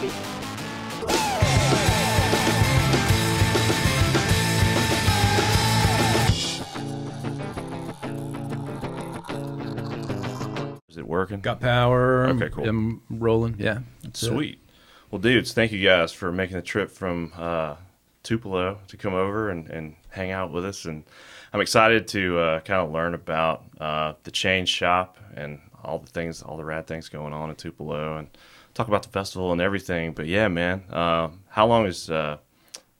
baby. Is it working? Got power. Okay, cool. I'm rolling. Yeah. that's it. Sweet. Well, dudes, thank you guys for making the trip from uh, Tupelo to come over and, and hang out with us. And I'm excited to uh, kind of learn about uh, the Change Shop and all the things, all the rad things going on in Tupelo, and talk about the festival and everything. But yeah, man, uh, how long is uh,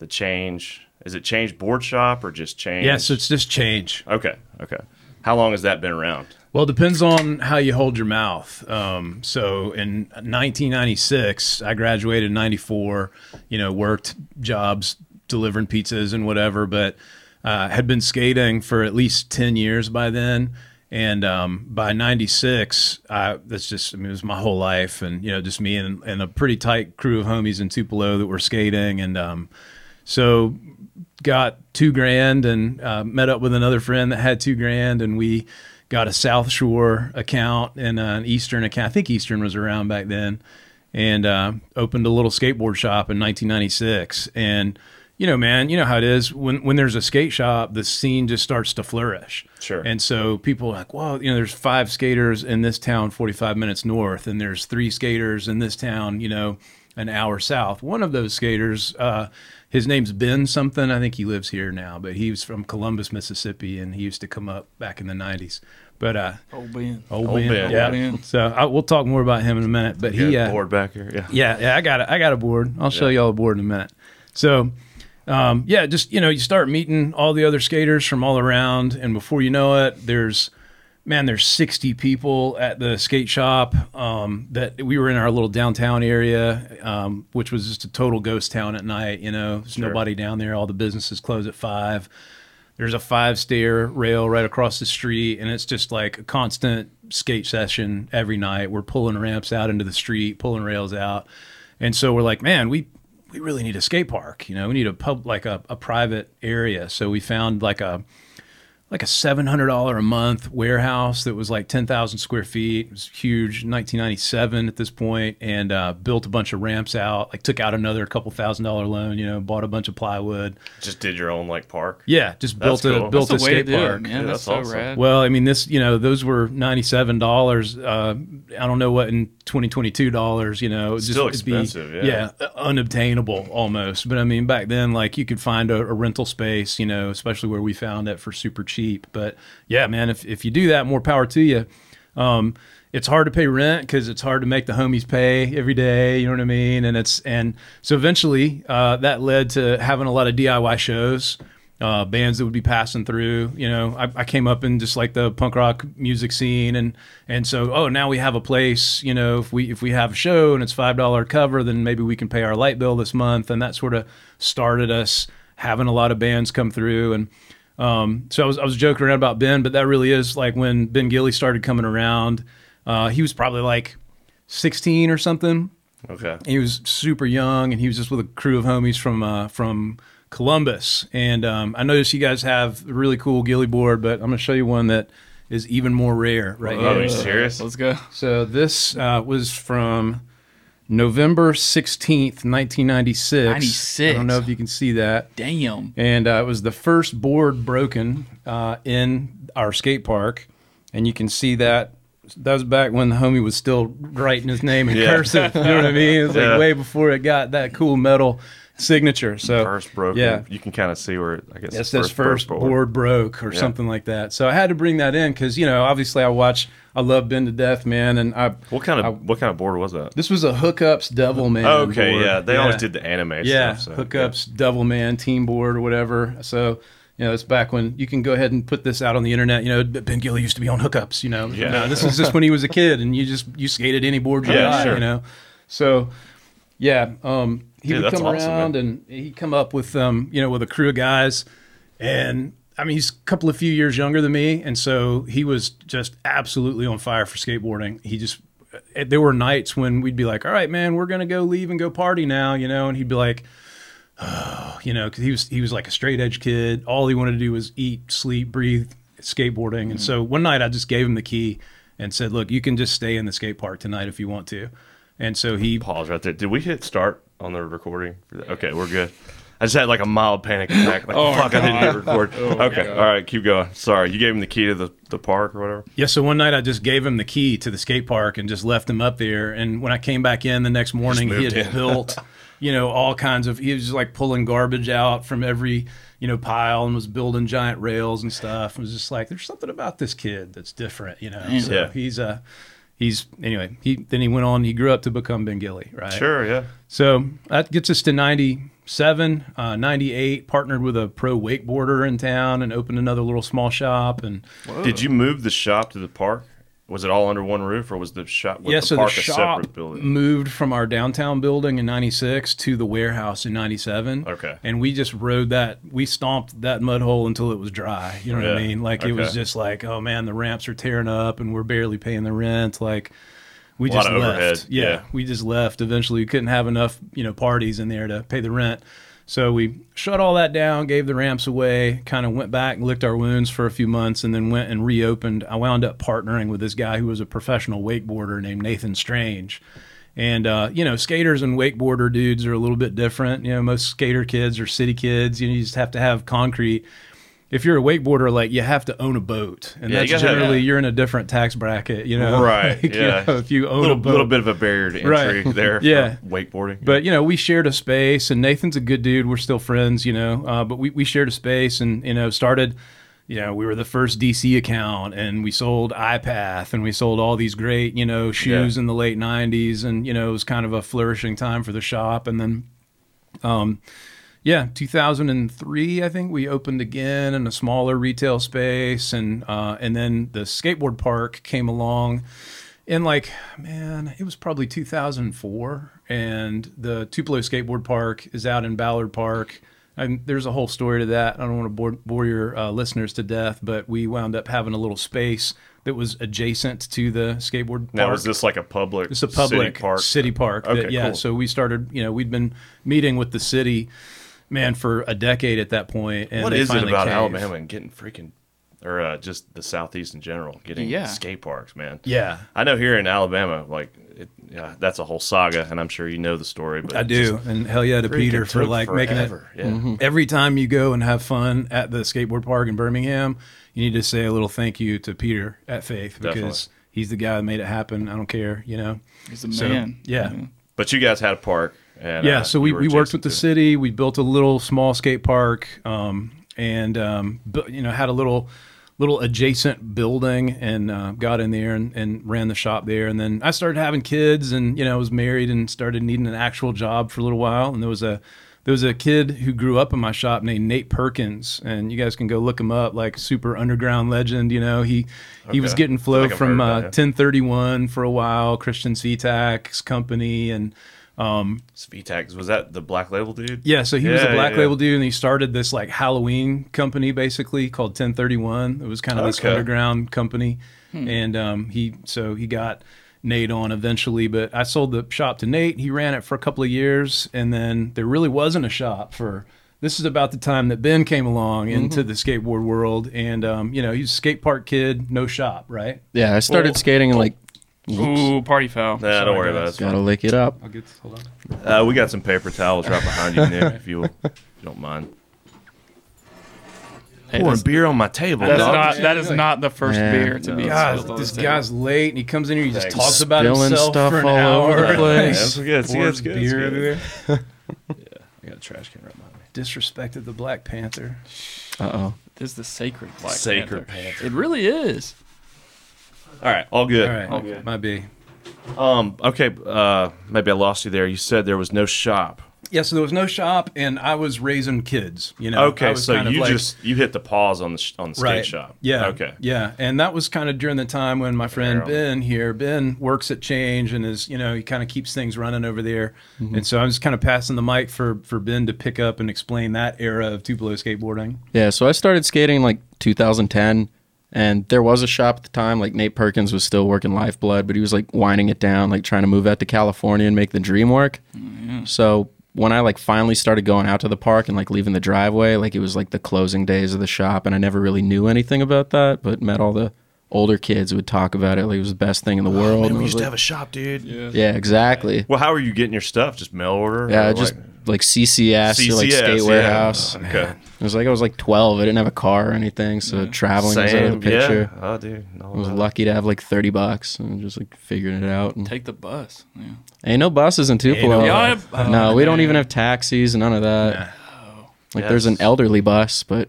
the Change? Is it Change Board Shop or just Change? Yeah. So it's just change. okay, okay. How long has that been around? Well, it depends on how you hold your mouth. Um, so in 1996, I graduated in 94, you know, worked jobs delivering pizzas and whatever, but uh, had been skating for at least 10 years by then. And um, by 96, that's just, I mean, it was my whole life and, you know, just me and, and a pretty tight crew of homies in Tupelo that were skating. And um, so got two grand and uh, met up with another friend that had two grand and we got a south shore account and an eastern account. I think eastern was around back then. And uh, opened a little skateboard shop in 1996 and you know man you know how it is when when there's a skate shop the scene just starts to flourish Sure. and so people are like well you know there's five skaters in this town 45 minutes north and there's three skaters in this town you know an hour south one of those skaters uh, his name's Ben something. I think he lives here now, but he was from Columbus, Mississippi, and he used to come up back in the '90s. But uh, Old Ben. old, Old Ben, Ben. yeah. Old Ben. So I, we'll talk more about him in a minute. But he, Got a uh, board back here. Yeah. yeah, yeah, I got it. I got a board. I'll show y'all a board in a minute. So, um, yeah, just you know, you start meeting all the other skaters from all around, and before you know it, there's man, there's 60 people at the skate shop. Um, that we were in our little downtown area, um, which was just a total ghost town at night. You know, there's Sure. nobody down there. All the businesses close at five. There's a five stair rail right across the street, and it's just like a constant skate session every night. We're pulling ramps out into the street, pulling rails out, and so we're like, man, we we really need a skate park. You know, we need a pub like a, a private area. So we found like a like a seven hundred dollar a month warehouse that was like ten thousand square feet. It was huge, nineteen ninety seven at this point, and uh, built a bunch of ramps out. Like took out another couple thousand dollar loan. You know, bought a bunch of plywood. Just did your own like park. Yeah, just That's built a built That's a way to skate park. it, man. Yeah, that's, that's so awesome. rad. Well, I mean, this you know those were ninety seven dollars. Uh, I don't know what in twenty twenty two dollars. You know, just Still it'd be- expensive, yeah. unobtainable almost. But I mean, back then, like you could find a, a rental space. You know, especially where we found it for super cheap. But yeah, man, if if you do that, more power to you. Um, it's hard to pay rent because it's hard to make the homies pay every day. You know what I mean? And it's and so eventually uh, that led to having a lot of DIY shows uh, bands that would be passing through. You know, I, I came up in just like the punk rock music scene, and and so oh now we have a place. You know, if we if we have a show and it's five dollar cover, then maybe we can pay our light bill this month, and that sort of started us having a lot of bands come through and. Um, so I was I was joking around about Ben, but that really is like when Ben Gilley started coming around. Uh, he was probably like 16 or something, Okay. he was super young and he was just with a crew of homies from uh, from Columbus. And um, I noticed you guys have a really cool Gilley board, but I'm going to show you one that is even more rare right Oh, are you serious? Let's go. So this uh, was from November 16th, 1996. 96. I don't know if you can see that. Damn. And uh, it was the first board broken uh, in our skate park. And you can see that. That was back when the homie was still writing his name in Yeah. cursive. You know what I mean? It was like Yeah. way before it got that cool metal signature. So First broken. Yeah. You can kind of see where I guess. This first board. broke or Yeah. something like that. So I had to bring that in because you know, obviously, I watch, I love Ben to death, man, and I. What kind of I- what kind of board was that? This was a hookups Devil Man. Oh, okay, board. yeah. They always did the anime Yeah, stuff. So, hookups, Devil Man, Team Board, or whatever. So. You know, it's back when you can go ahead and put this out on the internet. You know, Ben Gilley used to be on hookups. You know, Yeah. no, this is just when he was a kid, and you just you skated any board you Yeah, got. sure. You know, so yeah, um, he Dude, would come awesome, around man. and he'd come up with um, you know, with a crew of guys, and I mean, he's a couple of few years younger than me, and so he was just absolutely on fire for skateboarding. He just eh, there were nights when we'd be like, "All right, man, we're gonna go leave and go party now," you know, and he'd be like, "Oh," you know, because he was he was like a straight edge kid. All he wanted to do was eat, sleep, breathe, skateboarding. And so one night I just gave him the key and said, "Look, you can just stay in the skate park tonight if you want to." and so he Pause right there. Did we hit start on the recording? Okay, we're good. I just had like a mild panic attack. Like, Oh, fuck, I didn't hit God. record. okay, God. all right, keep going. Sorry, you gave him the key to the, the park or whatever? Yeah, so one night I just gave him the key to the skate park and just left him up there. And when I came back in the next morning, he had in. built, you know, all kinds of. He was like pulling garbage out from every, you know, pile and was building giant rails and stuff. It was just like, there's something about this kid that's different, you know. So Yeah. he's uh he's anyway. He then he went on. He grew up to become Ben Gilley, right? Sure, yeah. So that gets us to 97, uh, 98, partnered with a pro wakeboarder in town and opened another little small shop. And Did you move the shop to the park? Was it all under one roof, or was the shop? Was yeah, the so the a shop separate building? moved from our downtown building in 96 to the warehouse in 97. Okay. And we just rode that, we stomped that mud hole until it was dry. You know what I mean? Like it was just like, oh man, the ramps are tearing up and we're barely paying the rent. Like, we A lot just of left. overhead, Yeah, yeah. we just left. Eventually, we couldn't have enough, you know, parties in there to pay the rent. So we shut all that down, gave the ramps away, kind of went back and licked our wounds for a few months, and then went and reopened. I wound up partnering with this guy who was a professional wakeboarder named Nathan Strange. And uh, you know, skaters and wakeboarder dudes are a little bit different. You know, most skater kids are city kids. You, know, you just have to have concrete. If you're a wakeboarder, like you have to own a boat, and Yeah, you that's have- generally you're in a different tax bracket. You know, Right, Like, you yeah. know, if you own little, a boat, little bit of a barrier to entry Right. there. Yeah. wakeboarding. but you know, we shared a space, and Nathan's a good dude. We're still friends, you know. Uh, but we, we shared a space, and you know, started. You know, we were the first DC account, and we sold iPath, and we sold all these great, you know, shoes Yeah. in the late '90s, and you know, it was kind of a flourishing time for the shop. And then, um, yeah, 2003, I think we opened again in a smaller retail space, and uh, and then the skateboard park came along And like man it was probably 2004 and the tupelo skateboard park is out in ballard park and there's a whole story to that i don't want to bore, bore your uh, listeners to death but we wound up having a little space that was adjacent to the skateboard park. now, is this like a public, it's a public city park? city park that- Okay, yeah cool. so we started you know we'd been meeting with the city man for a decade at that point and What they is it about caved. Alabama and getting freaking, or uh, just the southeast in general, getting Yeah. skate parks, man? yeah I know here in Alabama, like, it, yeah, that's a whole saga, and I'm sure you know the story. But I do, just and hell yeah to Peter for took like making it forever. Yeah. Every time you go and have fun at the skateboard park in Birmingham, you need to say a little thank you to Peter at Faith because Definitely. he's the guy that made it happen. I don't care, you know. He's the So, man. yeah. But you guys had a park, and Yeah, uh, so we, we worked with the city. We built a little small skate park, um, and um, bu- you know had a little little adjacent building, and uh, got in there and, and ran the shop there. And then I started having kids, and you know was married and started needing an actual job for a little while. And there was a there was a kid who grew up in my shop named Nate Perkins, and you guys can go look him up, like super underground legend. You know he he was getting flow from uh, about him. 1031 for a while, Kristian Svitak's company, and Svitak was that the black label dude? yeah, so he was a black yeah. label dude, and he started this like Halloween company basically called 1031. It was kind of this Okay. underground company, Hmm. and um, he so he got Nate on eventually. But I sold the shop to Nate. He ran it for a couple of years, and then there really wasn't a shop for. This is about the time that Ben came along Mm-hmm. into the skateboard world, and um, you know he's a skate park kid, no shop, right? Yeah, I started Well, skating in like. Ooh, party foul. Nah, don't worry about it. Gotta lick it up. I'll get hold on. Uh, we got some paper towels right behind you, Nick, if you, if you don't mind. Hey, Pouring beer on my table, that's dog. not that is not the first Yeah. beer to be Guys, spilled on this the guy's late, and he comes in here. He just Thanks. talks about Spilling himself stuff for an all hour. over the place. That's good. See, Pours that's good. beer That's good. everywhere. I got a trash can right behind me. disrespected the Black Panther. Uh oh. This is the sacred Black Sacred Panther. Panther. It really is. All right, all good. All right, Okay. might be. Um, okay, uh, maybe I lost you there. You said there was no shop. Yeah, so there was no shop, and I was raising kids. You know, I Okay, was so kind of you like- just you hit the pause on the sh- on the skate right. shop. Yeah. Okay. Yeah, and that was kind of during the time when my friend Ben here, Ben works at Change and is, you know, he kind of keeps things running over there. Mm-hmm. And so I was kind of passing the mic for for Ben to pick up and explain that era of Tupelo skateboarding. Yeah, so I started skating like 2010, and there was a shop at the time. Like Nate Perkins was still working Lifeblood, but he was like winding it down, like trying to move out to California and make the dream work. Oh, so when I like finally started going out to the park and like leaving the driveway, like it was like the closing days of the shop, and I never really knew anything about that, but met all the older kids would talk about it like it was the best thing in the oh, world. Man, and we was used to have a shop, dude. Yeah. yeah, exactly. Well, how are you getting your stuff? Just mail order? Yeah, Or, just like- like CCS, or like Skate yeah. Warehouse. Oh, okay. It was like I was like 12. I didn't have a car or anything, so traveling was out of the picture. Yeah. Oh, dude. all I was that. lucky to have like 30 bucks and just like figuring it out. And Take the bus. Yeah. ain't no buses in Tupelo. no Yeah, I have- oh, no, we don't oh, even have taxis, and none of that. Like there's an elderly bus, but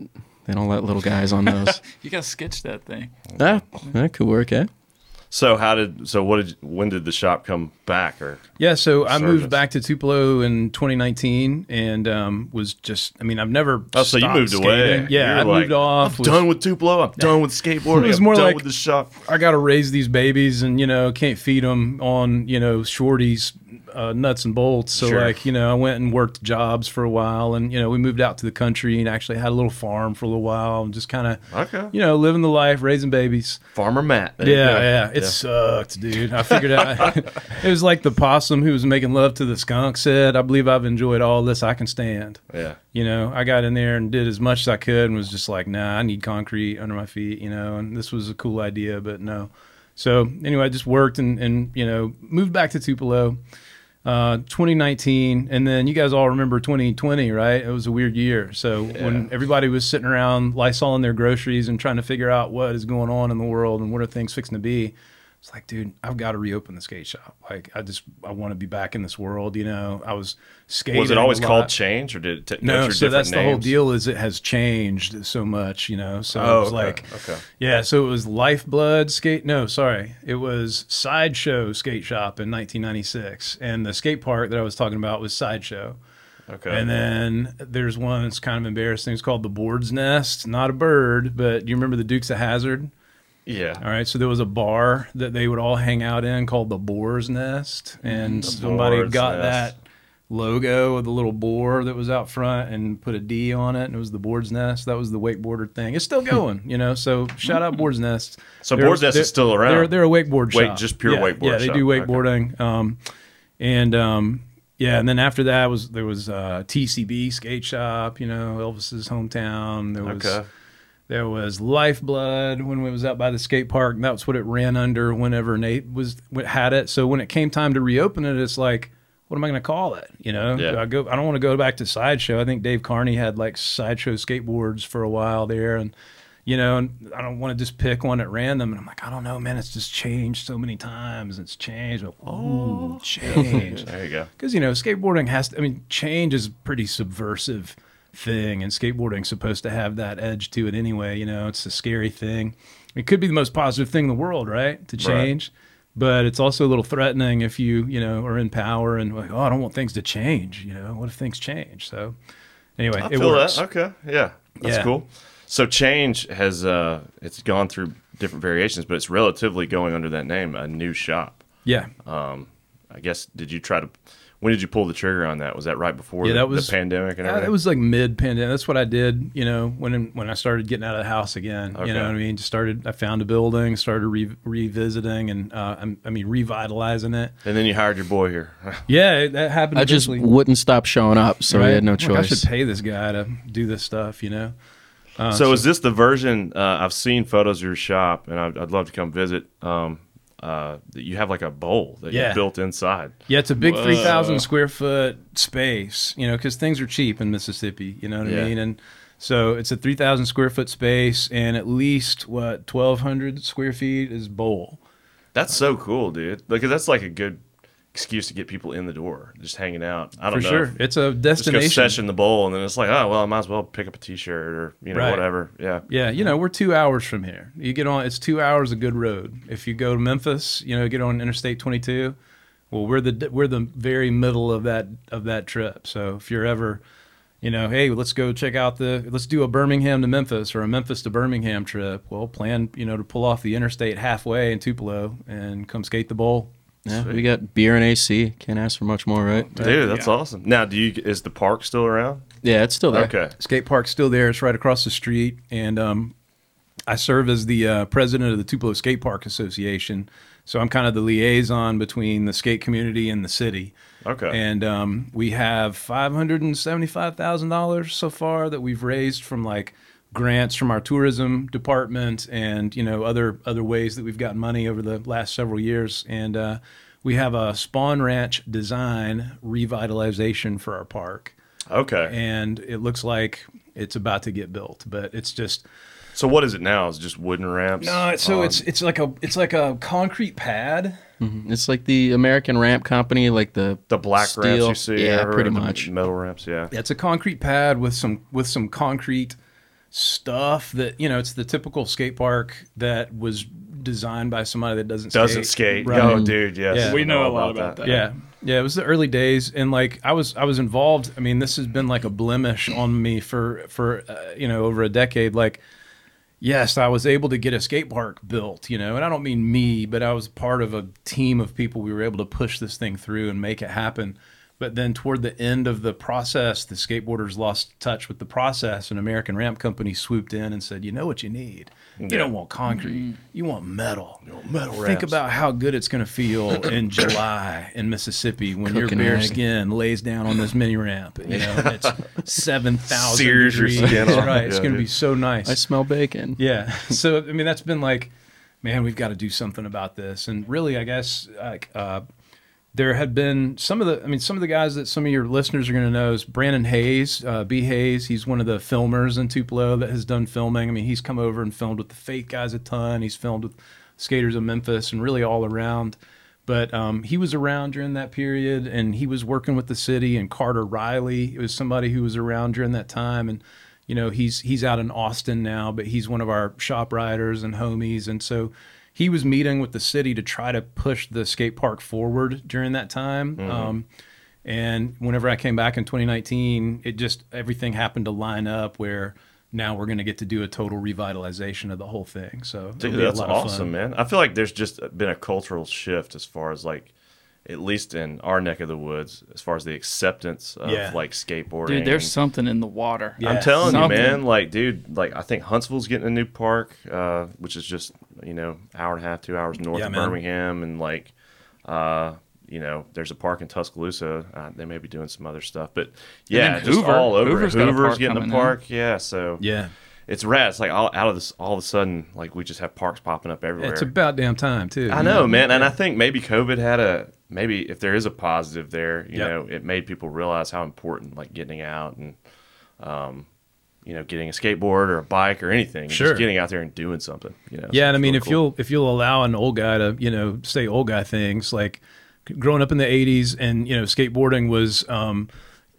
they don't let little guys on those. You gotta sketch that thing. ah, that could work, eh? So how did so what did when did the shop come back or Yeah, so I Service. moved back to Tupelo in 2019 and um, was just, I mean, I've never. Oh, so you stopped moved away. Yeah, You I like, moved off. I'm was- done with Tupelo. I'm done with skateboarding. It was I'm more done like- with the shop. I got to raise these babies and, you know, can't feed them on, you know, shorties, uh, nuts and bolts. So, Sure. like, you know, I went and worked jobs for a while and, you know, we moved out to the country and actually had a little farm for a little while and just kind of, Okay. you know, living the life, raising babies. Farmer Matt. Yeah, go. yeah, it sucked, dude. I figured out it was like the possum who was making love to the skunk said, "I believe I've enjoyed all this I can stand." Yeah. You know, I got in there and did as much as I could and was just like, "Nah, I need concrete under my feet," you know, and this was a cool idea, but no. So, anyway, I just worked and and, you know, moved back to Tupelo. Uh, 2019, and then you guys all remember 2020, right? It was a weird year. So when everybody was sitting around lysoling their groceries and trying to figure out what is going on in the world and what are things fixing to be, it's like, dude, I've got to reopen the skate shop. Like, I just I want to be back in this world. You know, I was skating. Was it always called. Change or did it t- No, so that's the whole deal. Is it has changed so much, you know? So Oh, it was okay, like, okay. yeah. So it was Lifeblood Skate. No, sorry, it was Sideshow Skate Shop in 1996, and the skate park that I was talking about was Sideshow. Okay. And then there's one that's kind of embarrassing. It's called the Board's Nest. Not a bird, but do you remember the Dukes of Hazzard? Yeah. All right, so there was a bar that they would all hang out in called the Boar's Nest, and somebody got Nest. that logo of the little boar that was out front and put a D on it, and it was the Boar's Nest. That was the wakeboarder thing. It's still going, you know. So shout out Boar's Nest. So They're- Boar's Nest is still around. They're they're a wakeboard Wake- shop, just pure yeah, wakeboard Yeah, they shop. do Okay. wakeboarding. Um, and um, yeah, and then after that was there was uh, TCB Skate Shop, you know, Elvis's hometown. There was. Okay. There was Lifeblood when we was out by the skate park. and That's what it ran under whenever Nate was had it. So when it came time to reopen it, it's like, what am I going to call it? You know, Yeah. I go. I don't want to go back to Sideshow. I think Dave Carney had like Sideshow skateboards for a while there, and you know, and I don't want to just pick one at random. And I'm like, I don't know, man. It's just changed so many times. It's changed. Oh, change There you go. because you know skateboarding has to i mean change is pretty subversive thing and skateboarding's supposed to have that edge to it anyway you know it's a scary thing it could be the most positive thing in the world right to change but it's also a little threatening if you you know are in power and like oh i don't want things to change you know what if things change so anyway I it works that. Okay. Yeah. That's Yeah. cool. So Change has uh it's gone through different variations, but it's relatively going under that name, a new shop. yeah Um, I guess did you try to when did you pull the trigger on that? Was that right before Yeah, the, that was- the pandemic and Yeah, everything? it was like mid pandemic. That's what I did, you know, when when I started getting out of the house again. Okay. You know what I mean? Just started. I found a building, started re- revisiting, and uh, I'm- I mean revitalizing it. and then you hired your boy here. Yeah, it, that happened. I just wouldn't stop showing up, so I had no Like, I should pay this guy to do this stuff. You know. Uh, so, is this the version? Uh, I've seen photos of your shop, and I'd, I'd love to come visit. Um, uh, that you have like a bowl that Yeah. you built inside. Yeah, it's a big Whoa. three thousand square foot space. You know, because things are cheap in Mississippi. You know what Yeah. I mean? And so it's a three thousand square foot space, and at least what twelve hundred square feet is bowl. That's so cool, dude. Because that's like a good excuse to get people in the door, just hanging out. I don't For know. sure, it's a destination. Just go session the bowl, and then it's like, oh well, I might as well pick up a T-shirt or you know Right. whatever. Yeah. Yeah, you know, we're two hours from here. You get on, it's two hours of good road. If you go to Memphis, you know, get on Interstate 22. Well, we're the we're the very middle of that of that trip. So if you're ever, you know, hey, let's go check out the let's do a Birmingham to Memphis or a Memphis to Birmingham trip. Well, plan you know to pull off the interstate halfway in Tupelo and come skate the bowl. Yeah, we got beer and AC. Can't ask for much more, right? Dude, that's awesome. Now, do you is the park still around? Yeah, it's still there. Okay. skate park's still there. It's right across the street, and um, I serve as the uh, president of the Tupelo Skate Park Association. So I'm kind of the liaison between the skate community and the city. Okay. And um, we have five hundred and seventy-five thousand dollars so far that we've raised from like grants from our tourism department and you know other other ways that we've gotten money over the last several years and uh, we have a Spohn Ranch design revitalization for our park Okay. and it looks like it's about to get built but it's just So what is it now? Is it just wooden ramps? no so on- it's it's like a it's like a concrete pad It's like the American Ramp Company, like the the black ramps you see. Yeah, pretty much. Metal ramps, yeah. yeah. It's a concrete pad with some with some concrete stuff that you know. It's the typical skate park that was designed by somebody that doesn't Doesn't skate. skate. Right. Oh, dude, yes. Yeah. We know all a lot about that. Yeah, yeah. It was the early days, and like I was I was involved. I mean, this has been like a blemish on me for for uh, you know over a decade. Like. Yes, I was able to get a skate park built, you know, and I don't mean me, but I was part of a team of people. We were able to push this thing through and make it happen. But then toward the end of the process, the skateboarders lost touch with the process, and American Ramp Company swooped in and said, "You know what you need? You don't want concrete. You want metal. metal Think ramps." about how good it's going to feel in July in Mississippi when your bare egg. skin lays down on this mini ramp. You know, it's seven thousand Sears your degrees. skin off. Right, it's going to be so nice. I smell bacon. Yeah. So I mean, that's been like, man, we've got to do something about this. And really, I guess like uh, there had been some of the, I mean, some of the guys that some of your listeners are going to know is Brandon Hayes, uh, B Hayes. He's one of the filmers in Tupelo that has done filming. I mean, he's come over and filmed with the Fate guys a ton. He's filmed with skaters of Memphis and really all around. But um, he was around during that period, and he was working with the city. And Carter Riley was somebody who was around during that time, and you know he's he's out in Austin now, but he's one of our shop riders and homies, and so he was meeting with the city to try to push the skate park forward during that time. Um, and whenever I came back in 2019, it just everything happened to line up where now we're going to get to do a total revitalization of the whole thing. So Dude, it'll be a that's lot of fun. awesome, man. I feel like there's just been a cultural shift as far as like, at least in our neck of the woods, as far as the acceptance of Yeah. like skateboarding. Dude, there's something in the water. Yeah. I'm telling Something. you, man. Like, dude, like I think Huntsville's getting a new park, uh, which is just you know hour and a half, two hours north Yeah, of man. Birmingham, and like, uh, you know, there's a park in Tuscaloosa. Uh, they may be doing some other stuff, but yeah, just Hoover. all over. Hoover's Hoover's, got a park getting a coming now. park. Yeah, so Yeah, it's rad. It's like all out of this, all of a sudden, like we just have parks popping up everywhere. it's about damn time too. I know, man, and I think maybe COVID had a maybe if there is a positive there, you Yep. know, it made people realize how important like getting out and, um, you know, getting a skateboard or a bike or anything, Sure. just getting out there and doing something. You know, Yeah, so and I mean, really if cool. you'll if you'll allow an old guy to you know say old guy things like growing up in the '80s and you know skateboarding was um,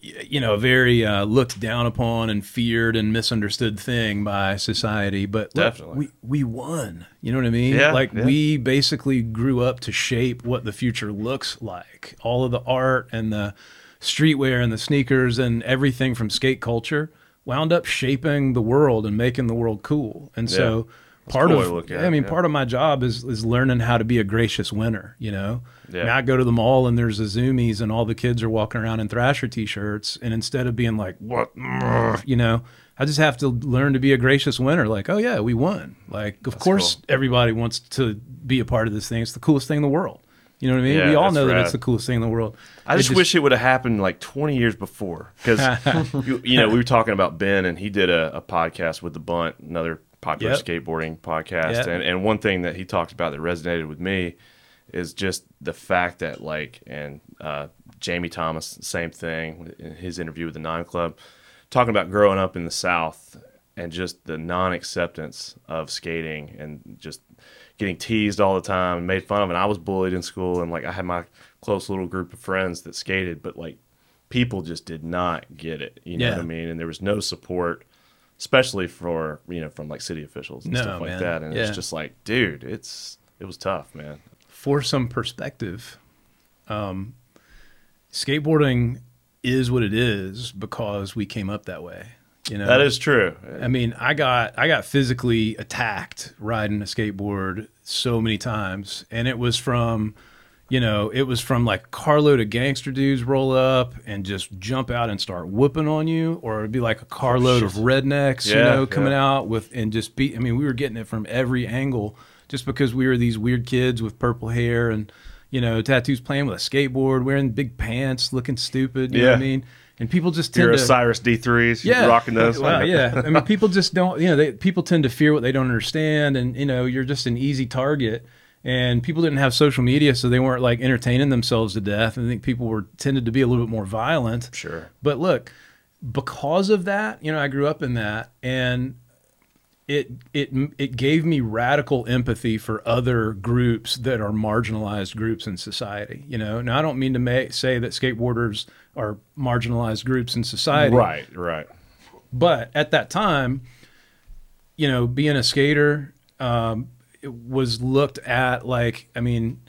you know a very uh, looked down upon and feared and misunderstood thing by society, but look, Definitely. we we won. You know what I mean? Yeah, like yeah. we basically grew up to shape what the future looks like. All of the art and the streetwear and the sneakers and everything from skate culture wound up shaping the world and making the world cool. And so That's part cool of look at I mean yeah. part of my job is is learning how to be a gracious winner, you know. Yeah. I, mean, I go to the mall and there's a Zumiez and all the kids are walking around in Thrasher t-shirts and instead of being like what mm," you know, I just have to learn to be a gracious winner like, "Oh yeah, we won." Like of course cool. everybody wants to be a part of this thing. It's the coolest thing in the world. You know what I mean? Yeah, we all that's know that it's the coolest thing in the world. I It just, wish it would have happened like 20 years before because you, you know we were talking about Ben and he did a, a podcast with the Bunt, another popular Yep. skateboarding podcast, Yep. and and one thing that he talked about that resonated with me is just the fact that like and uh, Jamie Thomas same thing in his interview with the Nine Club talking about growing up in the South and just the non-acceptance of skating and just getting teased all the time and made fun of and I was bullied in school and like I had my close little group of friends that skated but like people just did not get it you know Yeah. what I mean and there was no support especially for you know from like city officials and No, stuff like man. that and Yeah. it's just like dude it's it was tough man for some perspective, um, skateboarding is what it is because we came up that way. You know, that is true I mean, I got I got physically attacked riding a skateboard so many times, and it was from, you know, it was from like carload of gangster dudes roll up and just jump out and start whooping on you, or it'd be like a carload of rednecks, you know, coming yeah. out with and just beat. I mean, we were getting it from every angle just because we were these weird kids with purple hair and. you know, tattoos playing with a skateboard, wearing big pants, looking stupid. You know what I mean? And people just tend You're a to Osiris D3s. yeah, You're rocking those. Well, yeah. I mean, people just don't. You know, they, people tend to fear what they don't understand, and you know, you're just an easy target. And people didn't have social media, so they weren't like entertaining themselves to death. I think people were tended to be a little bit more violent. Sure. But look, because of that, you know, I grew up in that, and it it it gave me radical empathy for other groups that are marginalized groups in society. You know, now I don't mean to say that skateboarders are marginalized groups in society, Right, right. but at that time, you know, being a skater um, it was looked at like, I mean,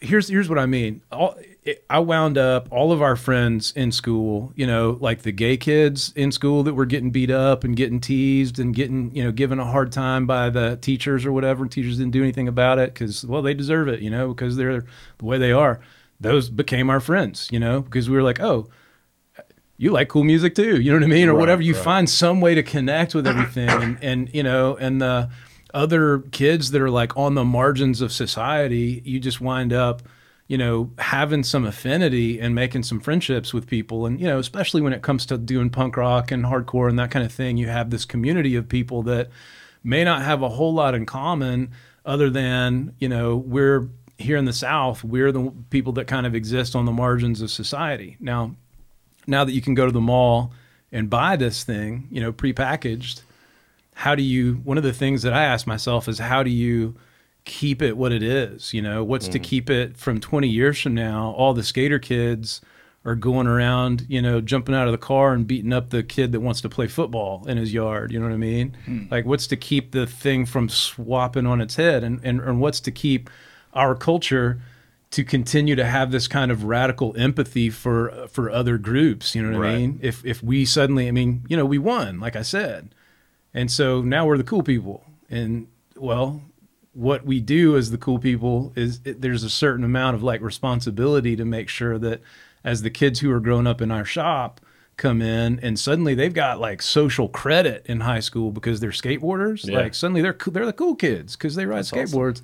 here's here's what I mean. All, it, I wound up all of our friends in school, you know, like the gay kids in school that were getting beat up and getting teased and getting, you know, given a hard time by the teachers or whatever. And teachers didn't do anything about it because, well, they deserve it, you know, because they're the way they are. Those became our friends, you know, because we were like, oh, you like cool music too, you know what I mean, or Right, whatever. You right. find some way to connect with everything, and, and you know, and the other kids that are like on the margins of society, you just wind up, you know, having some affinity and making some friendships with people, and you know, especially when it comes to doing punk rock and hardcore and that kind of thing, you have this community of people that may not have a whole lot in common, other than you know, we're here in the South, we're the people that kind of exist on the margins of society. Now now that you can go to the mall and buy this thing, you know, prepackaged, how do you one of the things that I ask myself is how do you keep it what it is? You know, what's to mm. keep it from 20 years from now? All the skater kids are going around, you know, jumping out of the car and beating up the kid that wants to play football in his yard. You know what I mean? Hmm. Like, what's to keep the thing from swapping on its head? And, and, and what's to keep our culture to continue to have this kind of radical empathy for for other groups. You know what I mean? If if we suddenly, I mean, you know, we won, like I said, and so now we're the cool people. And well, what we do as the cool people is it, there's a certain amount of like responsibility to make sure that as the kids who are growing up in our shop come in and suddenly they've got like social credit in high school because they're skateboarders Yeah. like suddenly they're they're the cool kids because they ride That's awesome. skateboards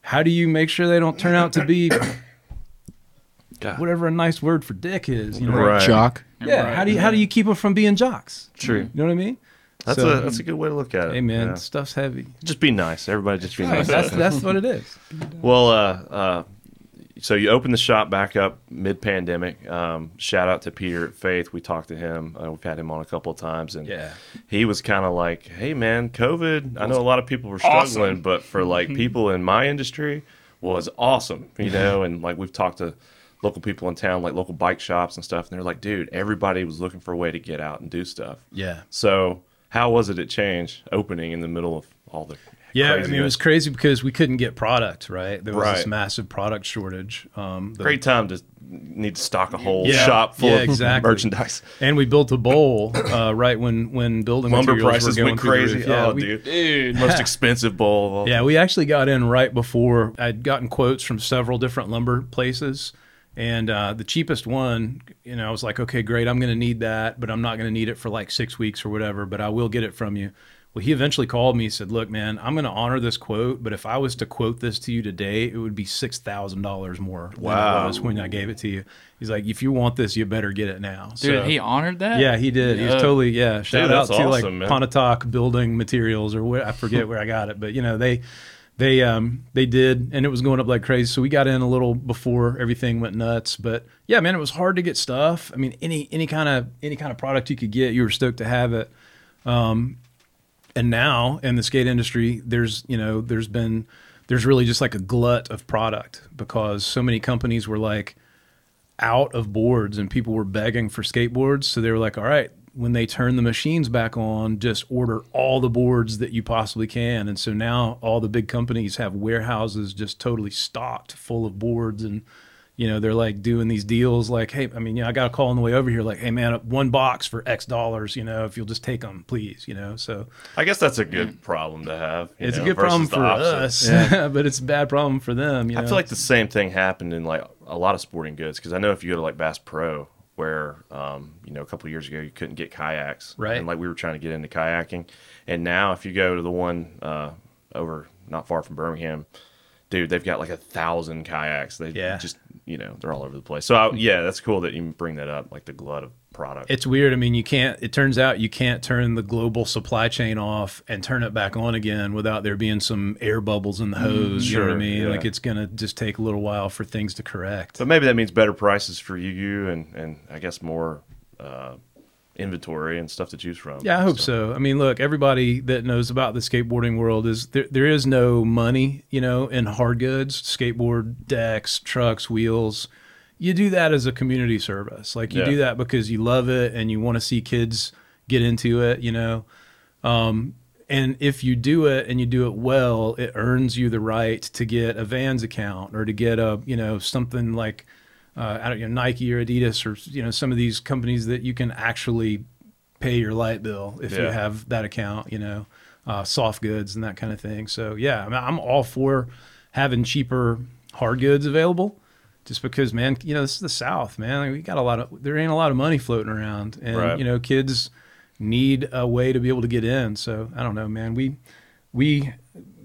how do you make sure they don't turn out to be God. whatever a nice word for dick is you know Right. Jock. yeah Right. how do you how do you keep them from being jocks True. you know what i mean That's So- a that's a good way to look at it. hey man Yeah. stuff's heavy Just be nice. Everybody just be nice. that's that's what it is Well, uh, uh, so you opened the shop back up mid pandemic. Um, shout out to Peter at Faith. We talked to him. Uh, we've had him on a couple of times, and Yeah. he was kind of like, "Hey, man, COVID. I know a lot of people were struggling, Awesome. but for like people in my industry, was awesome. You know, and like we've talked to local people in town, like local bike shops and stuff, and they're like, dude, everybody was looking for a way to get out and do stuff. yeah So how was it at Change opening in the middle of all the Yeah, I mean, it was crazy because we couldn't get product, right? There was this Right. massive product shortage. Um, the- great time to need to stock a whole Yeah. shop full Yeah, of exactly. merchandise. And we built a bowl uh, right when when building Lumber materials prices were going went through the crazy. roof. Yeah, oh, we, dude, Dude. most expensive bowl. Of all. Yeah, we actually got in right before I'd gotten quotes from several different lumber places. And uh, the cheapest one, you know, I was like, okay, great, I'm going to need that, but I'm not going to need it for like six weeks or whatever, but I will get it from you. Well, he eventually called me and said, look, man, I'm going to honor this quote, but if I was to quote this to you today, it would be $6,000 more than Wow. it was when I gave it to you. He's like, if you want this, you better get it now. Dude, So- he honored that? yeah, he did. He was Yeah. totally yeah. Shout out that's to like awesome, man. Pontotoc Building Materials or where I forget where I got it, but you know they they um they did, and it was going up like crazy. So we got in a little before everything went nuts. But yeah, man, it was hard to get stuff. I mean, any any kind of any kind of product you could get, you were stoked to have it. Um, and now in the skate industry, there's you know there's been there's really just like a glut of product because so many companies were like out of boards and people were begging for skateboards. So they were like, all right, when they turn the machines back on, just order all the boards that you possibly can. And so now all the big companies have warehouses just totally stocked full of boards and you know, they're like doing these deals like, hey, I mean, you know, I got a call on the way over here like, hey, man, one box for X dollars, you know, if you'll just take them, please, you know. So I guess that's a good problem to have. you it's know, a good problem for opposite. us, but it's a bad problem for them, you know. I feel like the same thing happened in like a lot of sporting goods because I know if you go to like Bass Pro, where um, you know a couple of years ago you couldn't get kayaks, Right. And like we were trying to get into kayaking, and now if you go to the one uh, over not far from Birmingham, dude, they've got like a thousand kayaks. They Yeah. just you know they're all over the place. So I, yeah, that's cool that you bring that up, like the glut of product. It's weird. I mean, you can't. It turns out you can't turn the global supply chain off and turn it back on again without there being some air bubbles in the hose. you know what I mean? yeah. Like it's gonna just take a little while for things to correct. but maybe that means better prices for you and and I guess more uh, inventory and stuff to choose from. Yeah, I hope so. I mean, look, everybody that knows about the skateboarding world is there. There is no money, you know, in hard goods, skateboard decks, trucks, wheels. You do that as a community service. Like you Yeah. do that because you love it and you want to see kids get into it. You know, um, and if you do it and you do it well, it earns you the right to get a Vans account or to get a you know something like uh, I don't you know Nike or Adidas or you know some of these companies that you can actually pay your light bill if you have that account. You know, uh, soft goods and that kind of thing. So yeah, I mean, I'm all for having cheaper hard goods available. Just because, man, you know, this is the South, man. Like, we got a lot of, there ain't a lot of money floating around, and Right. you know, kids need a way to be able to get in. So I don't know, man. We we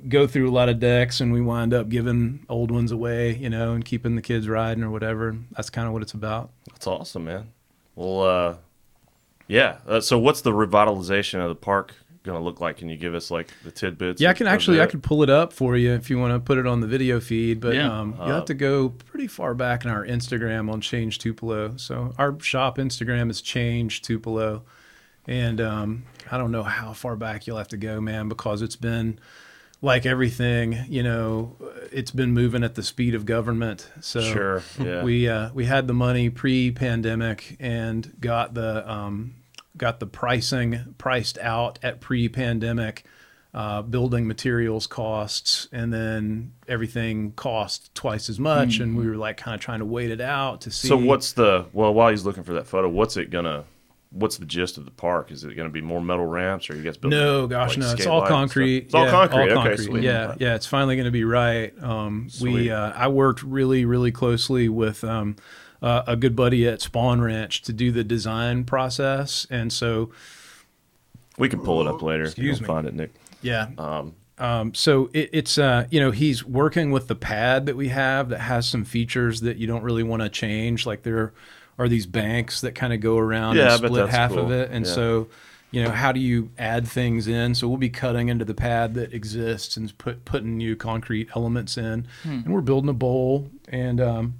go through a lot of decks and we wind up giving old ones away, you know, and keeping the kids riding or whatever. That's kind of what it's about. That's awesome, man. Well, uh, yeah. Uh, so what's the revitalization of the park going to look like? Can you give us like the tidbits? Yeah, I can of actually I that? could pull it up for you if you want to put it on the video feed, but Yeah. um, you have to go pretty far back in our Instagram on Change Tupelo. So our shop Instagram is Change Tupelo, and um, I don't know how far back you'll have to go, man, because it's been like everything, you know, it's been moving at the speed of government. So Sure, yeah. we uh, we had the money pre-pandemic and got the um, got the pricing priced out at pre-pandemic uh, building materials costs, and then everything cost twice as much, and we were like kind of trying to wait it out to see. So what's the well? While he's looking for that photo, what's it gonna? What's the gist of the park? Is it going to be more metal ramps, or you guys building? No, gosh, like, no. It's all concrete. It's all Yeah, concrete. all okay, concrete. sweet. Yeah, yeah. It's finally going to be right. Um, we, uh, I worked really, really closely with um, uh, a good buddy at Spohn Ranch to do the design process, and so We can pull it up later. if you Excuse me. Find it, Nick. Yeah. Um, so it, it's uh, you know he's working with the pad that we have that has some features that you don't really want to change. Like there are these banks that kind of go around Yeah, and split that's half of it, and Yeah. so you know how do you add things in? So we'll be cutting into the pad that exists and put putting new concrete elements in, and we're building a bowl. And um,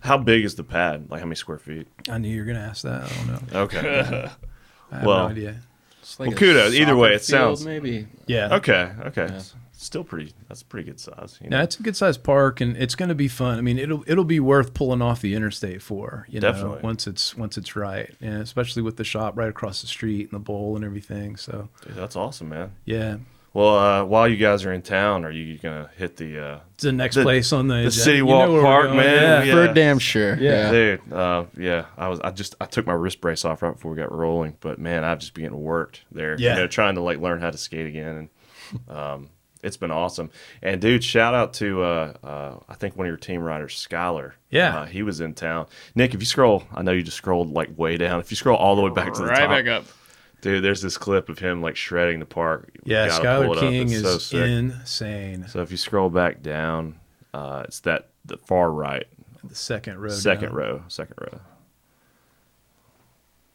How big is the pad? Like how many square feet? I knew you were gonna ask that. I don't know. Okay. I have Well, no idea. It's like Well, a kudos. Either soccer way, it field, sounds- maybe. Yeah. okay. Okay. Yeah. Still pretty. That's a pretty good size. You No, know? it's a good sized park, and it's going to be fun. I mean, it'll it'll be worth pulling off the interstate for. You know, Definitely. once it's once it's right, and especially with the shop right across the street and the bowl and everything. So Dude, that's awesome, man. yeah, Well, uh, while you guys are in town, are you gonna hit the? Uh, it's the next The- place on the the agenda. City You know Walk Park, man. Yeah. Yeah. For damn sure. Yeah. Dude, uh, yeah, I was. I just I took my wrist brace off right before we got rolling, but man, I've just been getting worked there. Yeah. you know, trying to like learn how to skate again, and um, it's been awesome. And dude, shout out to uh, uh, I think one of your team riders, Skylar. Yeah. uh, he was in town. Nick, if you scroll, I know you just scrolled like way down. If you scroll all the way back to the right top, back up. Dude, there's this clip of him like shredding the park. You Yeah, Skylar. King is so insane. So if you scroll back down, uh, it's that the far right, The second row. second down. row, second row.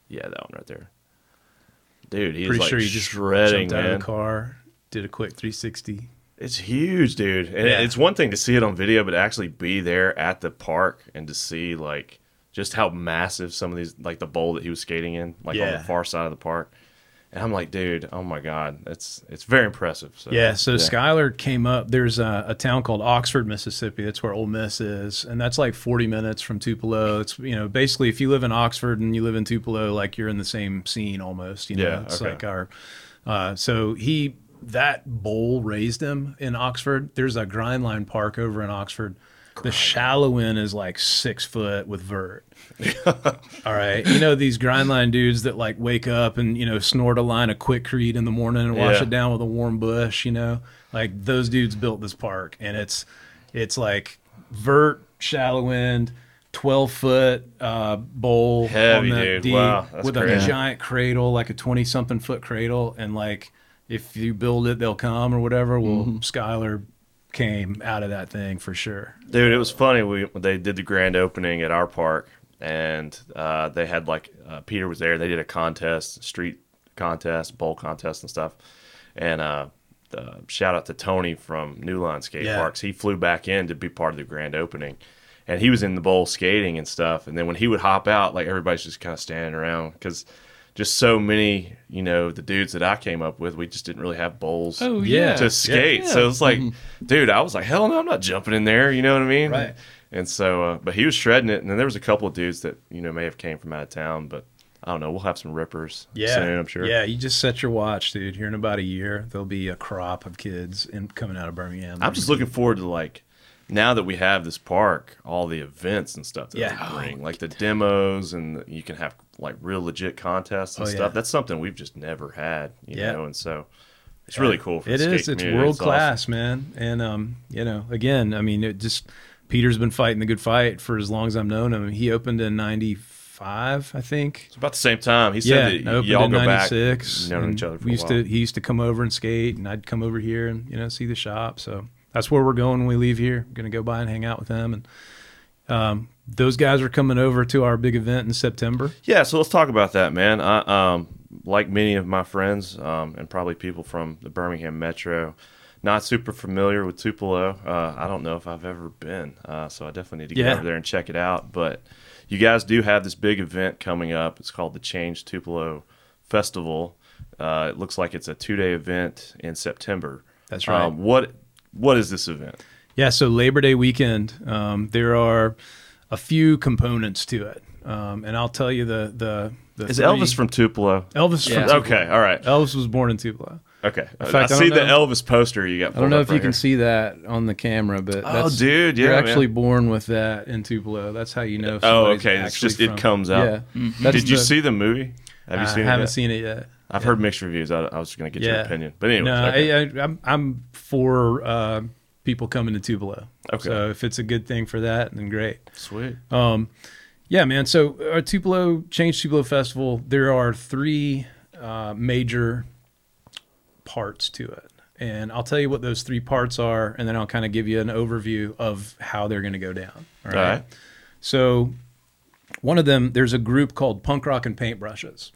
Yeah, that one right there. Dude, he's Pretty like sure you just shredding, jumped out man. of the car, did a quick 360. It's huge, dude. And Yeah. it's one thing to see it on video, but actually be there at the park and to see like just how massive some of these, like the bowl that he was skating in, like on the far side of the park. And I'm like, dude, oh my god, it's it's very impressive. So, Yeah, so Skylar came up. There's a, a town called Oxford, Mississippi. That's where Ole Miss is, and that's like 40 minutes from Tupelo. It's you know basically if you live in Oxford and you live in Tupelo, like you're in the same scene almost. You know, Yeah, it's okay. like our. Uh, so he that bowl raised him in Oxford. There's a Grindline park over in Oxford. The shallow end is like six foot with vert. All right. You know, these Grindline dudes that like wake up and, you know, snort a line of Quikrete in the morning and wash Yeah. it down with a warm Busch, you know, like those dudes built this park and it's, it's like vert, shallow end, 12 foot uh, bowl Heavy, on the dude. deep Wow, with crazy. a giant cradle, like a 20 something foot cradle. And like, if you build it, they'll come or whatever. Well, Mm-hmm. Skylar came out of that thing for sure. Dude, it was funny. We they did the grand opening at our park, and uh, they had like uh, Peter was there. They did a contest, street contest, bowl contest, and stuff. And uh, shout out to Tony from New Line Skate Yeah. Parks. He flew back in to be part of the grand opening, and he was in the bowl skating and stuff. And then when he would hop out, like everybody's just kind of standing around because just so many, you know, the dudes that I came up with, we just didn't really have bowls Oh Yeah. yeah. to skate. So it's like, dude, I was like, hell no, I'm not jumping in there. You know what I mean? Right. And so, uh, but he was shredding it, and then there was a couple of dudes that you know may have came from out of town, but I don't know. We'll have some rippers Yeah, soon, I'm sure. Yeah, you just set your watch, dude. Here in about a year, there'll be a crop of kids in, coming out of Birmingham. I'm just looking forward to like now that we have this park, all the events and stuff that Yeah. they bring, like the demos, and you can have like real legit contests and Oh, stuff. yeah. That's something we've just never had, you Yeah. know. And so it's really cool. For It skate. It's community. world awesome. class, man. And um, you know, again, I mean, it just Peter's been fighting the good fight for as long as I've known him. He opened in '95, I think. It's about the same time. He yeah, said that opened y'all in go back, '96. known and each other for we used to. He used to come over and skate, and I'd come over here and you know see the shop. So that's where we're going when we leave here. Going to go by and hang out with them, and um, those guys are coming over to our big event in September. Yeah, so let's talk about that, man. I, um, like many of my friends, um, and probably people from the Birmingham metro, not super familiar with Tupelo. Uh, I don't know if I've ever been, uh, so I definitely need to get Yeah. over there and check it out. But you guys do have this big event coming up. It's called the Change Tupelo Festival. Uh, it looks like it's a two-day event in September. That's right. Um, what What is this event? Yeah, so Labor Day weekend, um, there are a few components to it, um, and I'll tell you the the, the Is three- Elvis from Tupelo? Elvis Yeah. from Tupelo. Okay, all right. Elvis was born in Tupelo. Okay, fact, I I see don't the Elvis poster you got. I don't know up if you right can see that on the camera, but Oh, dude, yeah, You're man. actually born with that in Tupelo. That's how you know. Oh, okay. It's actually just it comes out. Yeah. That's Did you see the movie? Have you I seen it? haven't yet? seen it yet. I've heard mixed reviews. I, I was going to get your opinion, but anyway. No, okay. I, I, I'm I'm for uh, people coming to Tupelo. Okay. So if it's a good thing for that, then great. Sweet. Um, yeah, man. So our Tupelo Change Tupelo Festival, there are three uh, major parts to it, and I'll tell you what those three parts are, and then I'll kind of give you an overview of how they're going to go down. All All right? right. So one of them, there's a group called Punk Rock and Paintbrushes.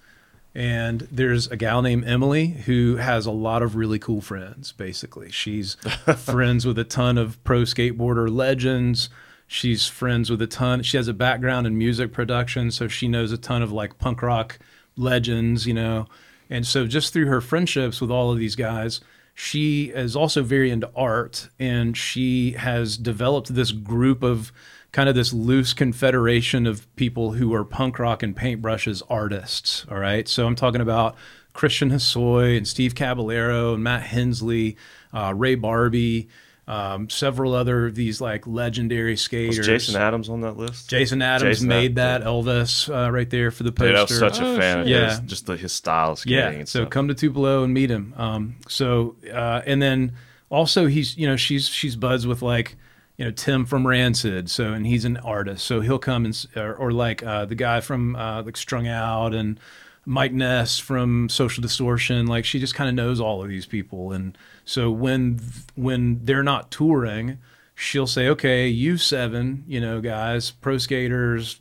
And there's a gal named Emily who has a lot of really cool friends, basically. She's friends with a ton of pro skateboarder legends. She's friends with a ton. She has a background in music production, so she knows a ton of like punk rock legends, you know. And so just through her friendships with all of these guys, she is also very into art and she has developed this group of kind of this loose confederation of people who are punk rock and paintbrushes artists. All right. So I'm talking about Christian Hosoi and Steve Caballero and Matt Hensley, uh, Ray Barbee, um, several other of these like legendary Was skaters. Jason Adams on that list? Jason Adams Jason made Adams, that Elvis uh, right there for the poster. Dude, I was such a Oh, fan shit. Yeah. Just the, his style of skating Yeah. So stuff. come to Tupelo and meet him. Um, so uh, and then also he's you know she's she's buds with like you know Tim from Rancid. So and he's an artist. So he'll come and or, or like uh, the guy from uh, like Strung Out and Mike Ness from Social Distortion. Like she just kind of knows all of these people. And so when when they're not touring. She'll say, "Okay, you seven, you know, guys, pro skaters,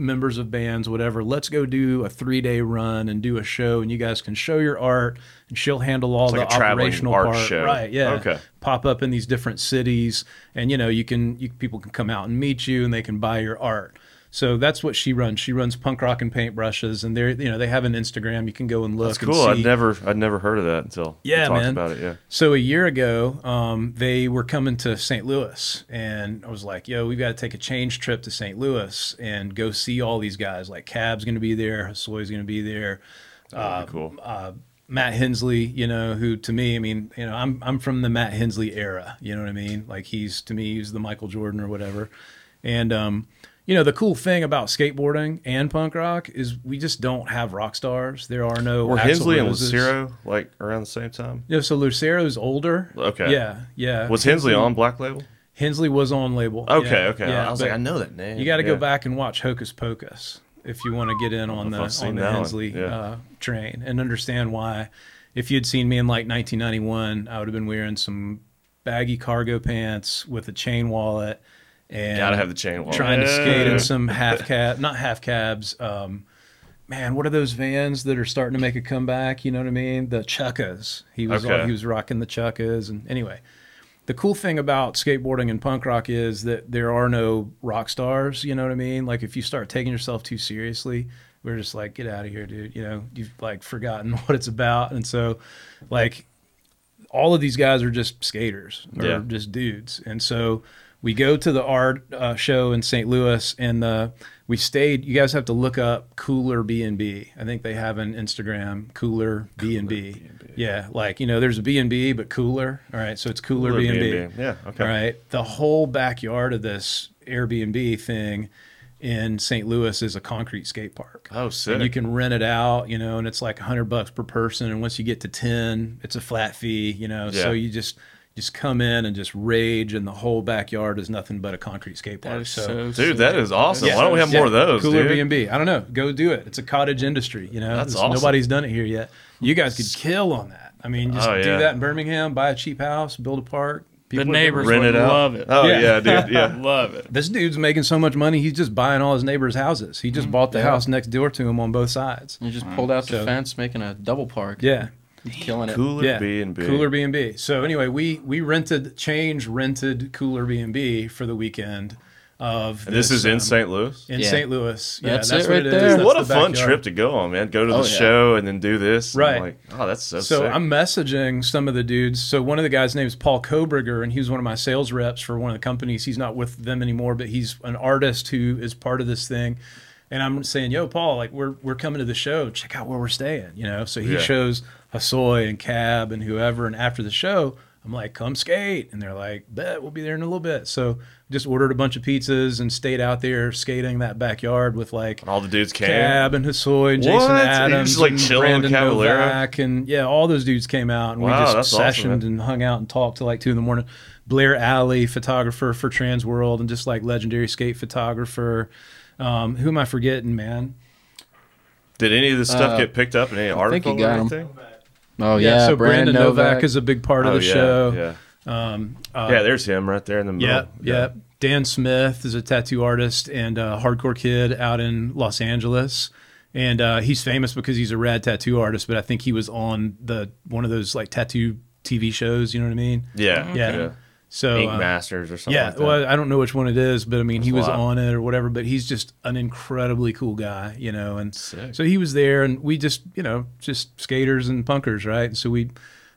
members of bands, whatever, let's go do a three day run and do a show, and you guys can show your art, and she'll handle all It's the like a operational art part. show. Right? Yeah. Okay. Pop up in these different cities, and you know, you can you, people can come out and meet you, and they can buy your art. So that's what she runs. She runs punk rock and paintbrushes, and they're you know they have an Instagram. You can go and look. That's cool. I'd never, I'd never heard of that until Yeah, talked man. about it. Yeah. So a year ago, um, they were coming to St. Louis, and I was like, "Yo, we've got to take a change trip to St. Louis and go see all these guys. Like Cab's going to be there, Hosoi's going to be there, be cool. uh, Matt Hensley, you know, who to me, I mean, you know, I'm I'm from the Matt Hensley era. You know what I mean? Like he's to me, he's the Michael Jordan or whatever. And um, you know, the cool thing about skateboarding and punk rock is we just don't have rock stars. There are no Were Axl Hensley and Lucero like around the same time? Yeah, so Lucero's older. Okay. Yeah, yeah. Was Hensley on Black Label? Hensley was on label. Okay, Yeah, okay. Yeah, I was but like, I know that name. You got to go back and watch Hokus Pokus if you want to get in on the if I've seen on the. Hensley Yeah. uh, train and understand why. If you'd seen me in like 1991, I would have been wearing some baggy cargo pants with a chain wallet, and Gotta have the chain wallet. trying to skate in some half cab, not half cabs. Um, man, what are those vans that are starting to make a comeback? You know what I mean? The Chukkas. He was Okay. he was rocking the Chukkas, and anyway. The cool thing about skateboarding and punk rock is that there are no rock stars. You know what I mean? Like if you start taking yourself too seriously, we're just like, get out of here, dude. You know, you've like forgotten what it's about, and so, like, all of these guys are just skaters or Yeah. just dudes. And so we go to the art uh, show in St. Louis, and the we stayed. You guys have to look up Cooler B and B. I think they have an Instagram Cooler B and B. Yeah, like you know, there's a B and B, but cooler. All right, so it's Cooler B and B&B. Yeah, okay. All right, the whole backyard of this Airbnb thing in St. Louis is a concrete skate park. Oh, sick. And you can rent it out, you know, and it's like a hundred bucks per person. And once you get to ten, it's a flat fee, you know. Yeah. So you just just come in and just rage, and the whole backyard is nothing but a concrete skate park. That is so, Dude, that is awesome. Yeah. Why don't we have more of those, Cooler dude? B and B. I don't know. Go do it. It's a cottage industry. You know, That's awesome. nobody's done it here yet. You guys could kill on that. I mean, just Oh, do that in Birmingham. Buy a cheap house, build a park. The People would neighbors Rent would it out. love it. Oh Yeah. yeah, dude. Yeah. Love it. This dude's making so much money. He's just buying all his neighbors' houses. He just Mm-hmm. bought the house next door to him on both sides. And he just pulled out the fence, making a double park. Yeah. Killing it. Cooler yeah, B and B. Cooler B and B. So anyway, we we rented change rented Cooler B and B for the weekend of And this is in um, St. Louis. in Yeah. St. Louis. Yeah, That's that's, it what right it is. there. That's what a the fun backyard. trip to go on, man. Go to Oh, the yeah. show and then do this. Right. I'm like, oh, that's so, So sick. I'm messaging some of the dudes. So one of the guys' name is Paul Kobriger, and he was one of my sales reps for one of the companies. He's not with them anymore, but he's an artist who is part of this thing. And I'm saying, "Yo, Paul, like we're we're coming to the show. Check out where we're staying." You know. So he Yeah. shows Hosoi and Cab and whoever. And after the show, I'm like, "Come skate," and they're like, "Bet we'll be there in a little bit." So just ordered a bunch of pizzas and stayed out there skating that backyard with like All the dudes came. Cab and Hosoi and Jason Adams just, like, and Brandon Cavalera? Novak and yeah, all those dudes came out and Wow, we just sessioned man. and hung out and talked till like two in the morning. Blair Alley, photographer for Trans World and just like legendary skate photographer. Um, who am I forgetting, man? Did any of this stuff Uh, get picked up in any think article you or got 'em. anything? Oh yeah, so Brandon, Novak. Novak is a big part of oh, the yeah, show. Yeah. Um, uh, yeah, there's him right there in the middle. Yep, yep. Dan Smith is a tattoo artist and a hardcore kid out in Los Angeles. And uh, he's famous because he's a rad tattoo artist, but I think he was on the one of those like tattoo TV shows, you know what I mean? Yeah. Yeah. So Ink uh, Masters or something yeah, like well, I don't know which one it is, but I mean, he was on it or whatever. But he's just an incredibly cool guy, you know. And Sick. so he was there, and we just, you know, just skaters and punkers, right? And so we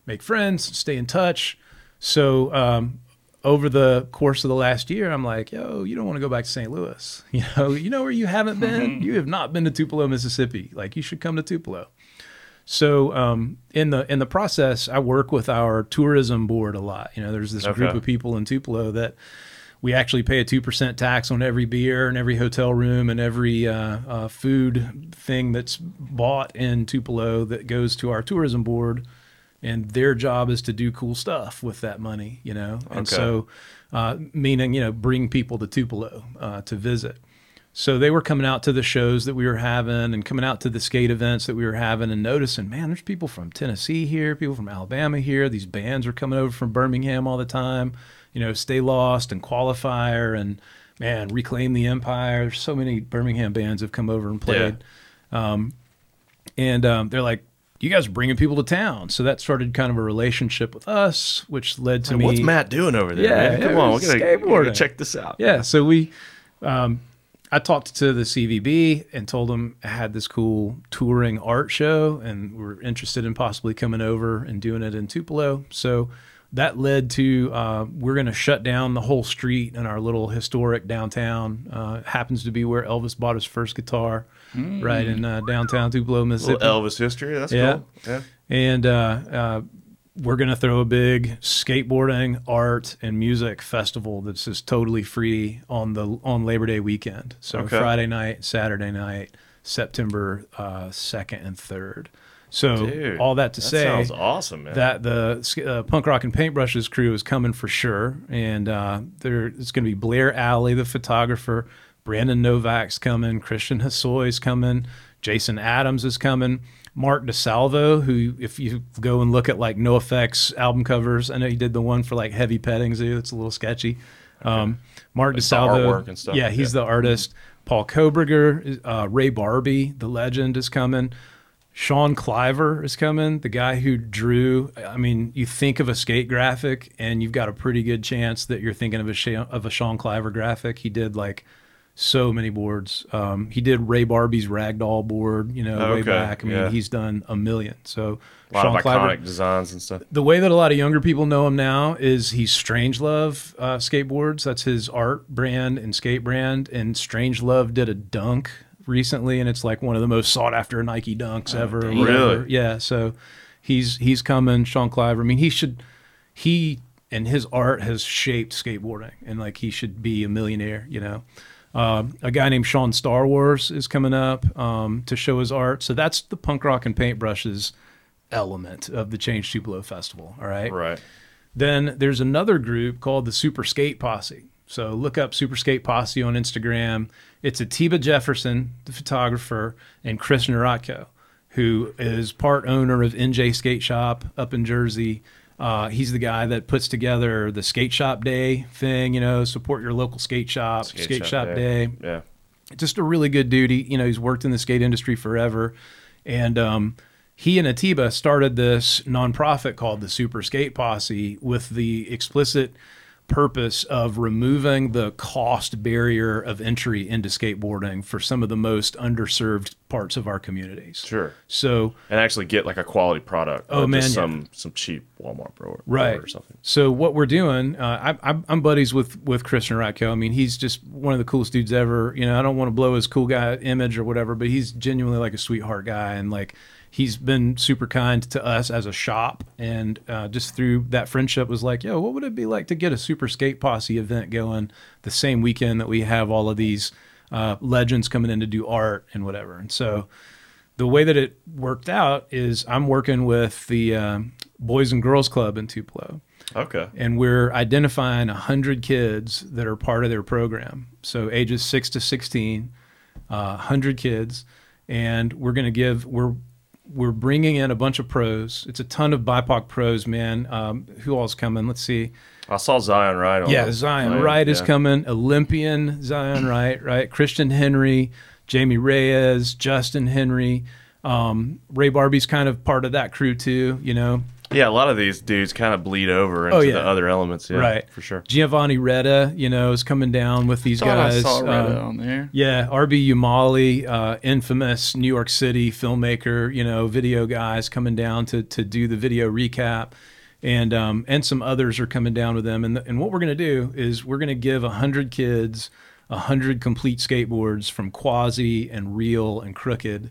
make friends, stay in touch. So um, over the course of the last year, I'm like, yo, you don't want to go back to St. Louis, you know? You know where you haven't been? you have not been to Tupelo, Mississippi. Like, you should come to Tupelo. So um, in the in the process, I work with our tourism board a lot. You know, there's this group of people in Tupelo that we actually pay a two percent tax on every beer and every hotel room and every uh, uh, food thing that's bought in Tupelo that goes to our tourism board. And their job is to do cool stuff with that money, you know. And Okay. so, uh, meaning you know, bring people to Tupelo uh, to visit. So they were coming out to the shows that we were having and coming out to the skate events that we were having and noticing, man, there's people from Tennessee here, people from Alabama here. These bands are coming over from Birmingham all the time. You know, Stay Lost and Qualifier and man, Reclaim the Empire. There's so many Birmingham bands have come over and played. Um, and um, they're like, you guys are bringing people to town. So that started kind of a relationship with us, which led to Hey, me. What's Matt doing over there? Yeah, man? yeah, Come on, we gotta, we gotta check this out. Yeah, so we, um, I talked to the CVB and told them I had this cool touring art show, and we're interested in possibly coming over and doing it in Tupelo. So that led to uh, we're going to shut down the whole street in our little historic downtown. Uh, happens to be where Elvis bought his first guitar, right in uh, downtown Tupelo, Mississippi Little Elvis history. That's Yeah. cool. Yeah. and uh, uh, we're gonna throw a big skateboarding, art, and music festival that's just totally free on the on Labor Day weekend. So Okay. Friday night, Saturday night, September uh, second and third. So Dude, all that to that say sounds awesome, man. that the uh, punk rock and paintbrushes crew is coming for sure, and uh, there it's going to be Blair Alley, the photographer, Brandon Novak's coming, Christian Hosoi's coming, Jason Adams is coming. Mark DeSalvo, who, if you go and look at like No Effects album covers, I know he did the one for like Heavy Petting Zoo. It's a little sketchy. Um, Mark Like DeSalvo, artwork and stuff? yeah, he's Yeah. the artist. Paul Koberger, uh, Ray Barbee, the legend, is coming. Sean Cliver is coming, the guy who drew. I mean, you think of a skate graphic, and you've got a pretty good chance that you're thinking of a of a Sean Cliver graphic. He did like so many boards. Um, he did Ray Barbee's Ragdoll board, you know, way back. I mean, yeah. he's done a million. So A lot of iconic designs and stuff. the way that a lot of younger people know him now is he's Strangelove uh, skateboards. That's his art brand and skate brand. And Strange Love did a dunk recently, and it's like one of the most sought after Nike dunks ever. or dang. Really? Yeah. So he's he's coming. Sean Cliver. I mean, he should he and his art has shaped skateboarding, and like he should be a millionaire. You know. Um, a guy named Sean Star Wars is coming up um, to show his art. So that's the punk rock and paintbrushes element of the Change Tupelo Festival. All right. Right. Then there's another group called the Super Skate Posse. So look up Super Skate Posse on Instagram. It's Atiba Jefferson, the photographer, and Chris Nieratko, who is part owner of NJ Skate Shop up in Jersey. Uh, he's the guy that puts together the skate shop day thing, you know, support your local skate shop, skate, shop, day Yeah. just a really good dude. He, you know, he's worked in the skate industry forever, and um, he and Atiba started this nonprofit called the Super Skate Posse with the explicit purpose of removing the cost barrier of entry into skateboarding for some of the most underserved parts of our communities. Sure. So And actually get like a quality product. Oh, man, just yeah. some some cheap Walmart bro right or something. so what we're doing uh, I, I'm, I'm buddies with with Chris Nieratko i mean he's just one of the coolest dudes ever you know i don't want to blow his cool guy image or whatever but he's genuinely like a sweetheart guy and like he's been super kind to us as a shop and uh, just through that friendship was like yo what would it be like to get a super skate posse event going the same weekend that we have all of these uh, legends coming in to do art and whatever and so the way that it worked out is I'm working with the um, Boys and Girls Club in Tupelo, Okay. and we're identifying 100 kids that are part of their program. So ages 6 to 16, uh, 100 kids, and we're going to give we're we're bringing in a bunch of pros. It's a ton of BIPOC pros, man. Um, who all's coming? Let's see. I saw Zion Wright Yeah, Zion plane. Wright is Yeah. coming. Olympian Zion Wright, right? Christian Henry, Jamie Reyes, Justin Henry. Um, Ray Barbee's kind of part of that crew too, you know. Yeah, a lot of these dudes kind of bleed over into Oh, yeah. the other elements. Yeah, right. For sure. Giovanni Reda, you know, is coming down with these Thought I guys. saw Reda Um, on there. Yeah, RB Umali, uh, infamous New York City filmmaker, you know, video guys coming down to to do the video recap, and um, and some others are coming down with them. And and what we're gonna do is we're gonna give a hundred kids a hundred complete skateboards from Quasi and Real and Krooked,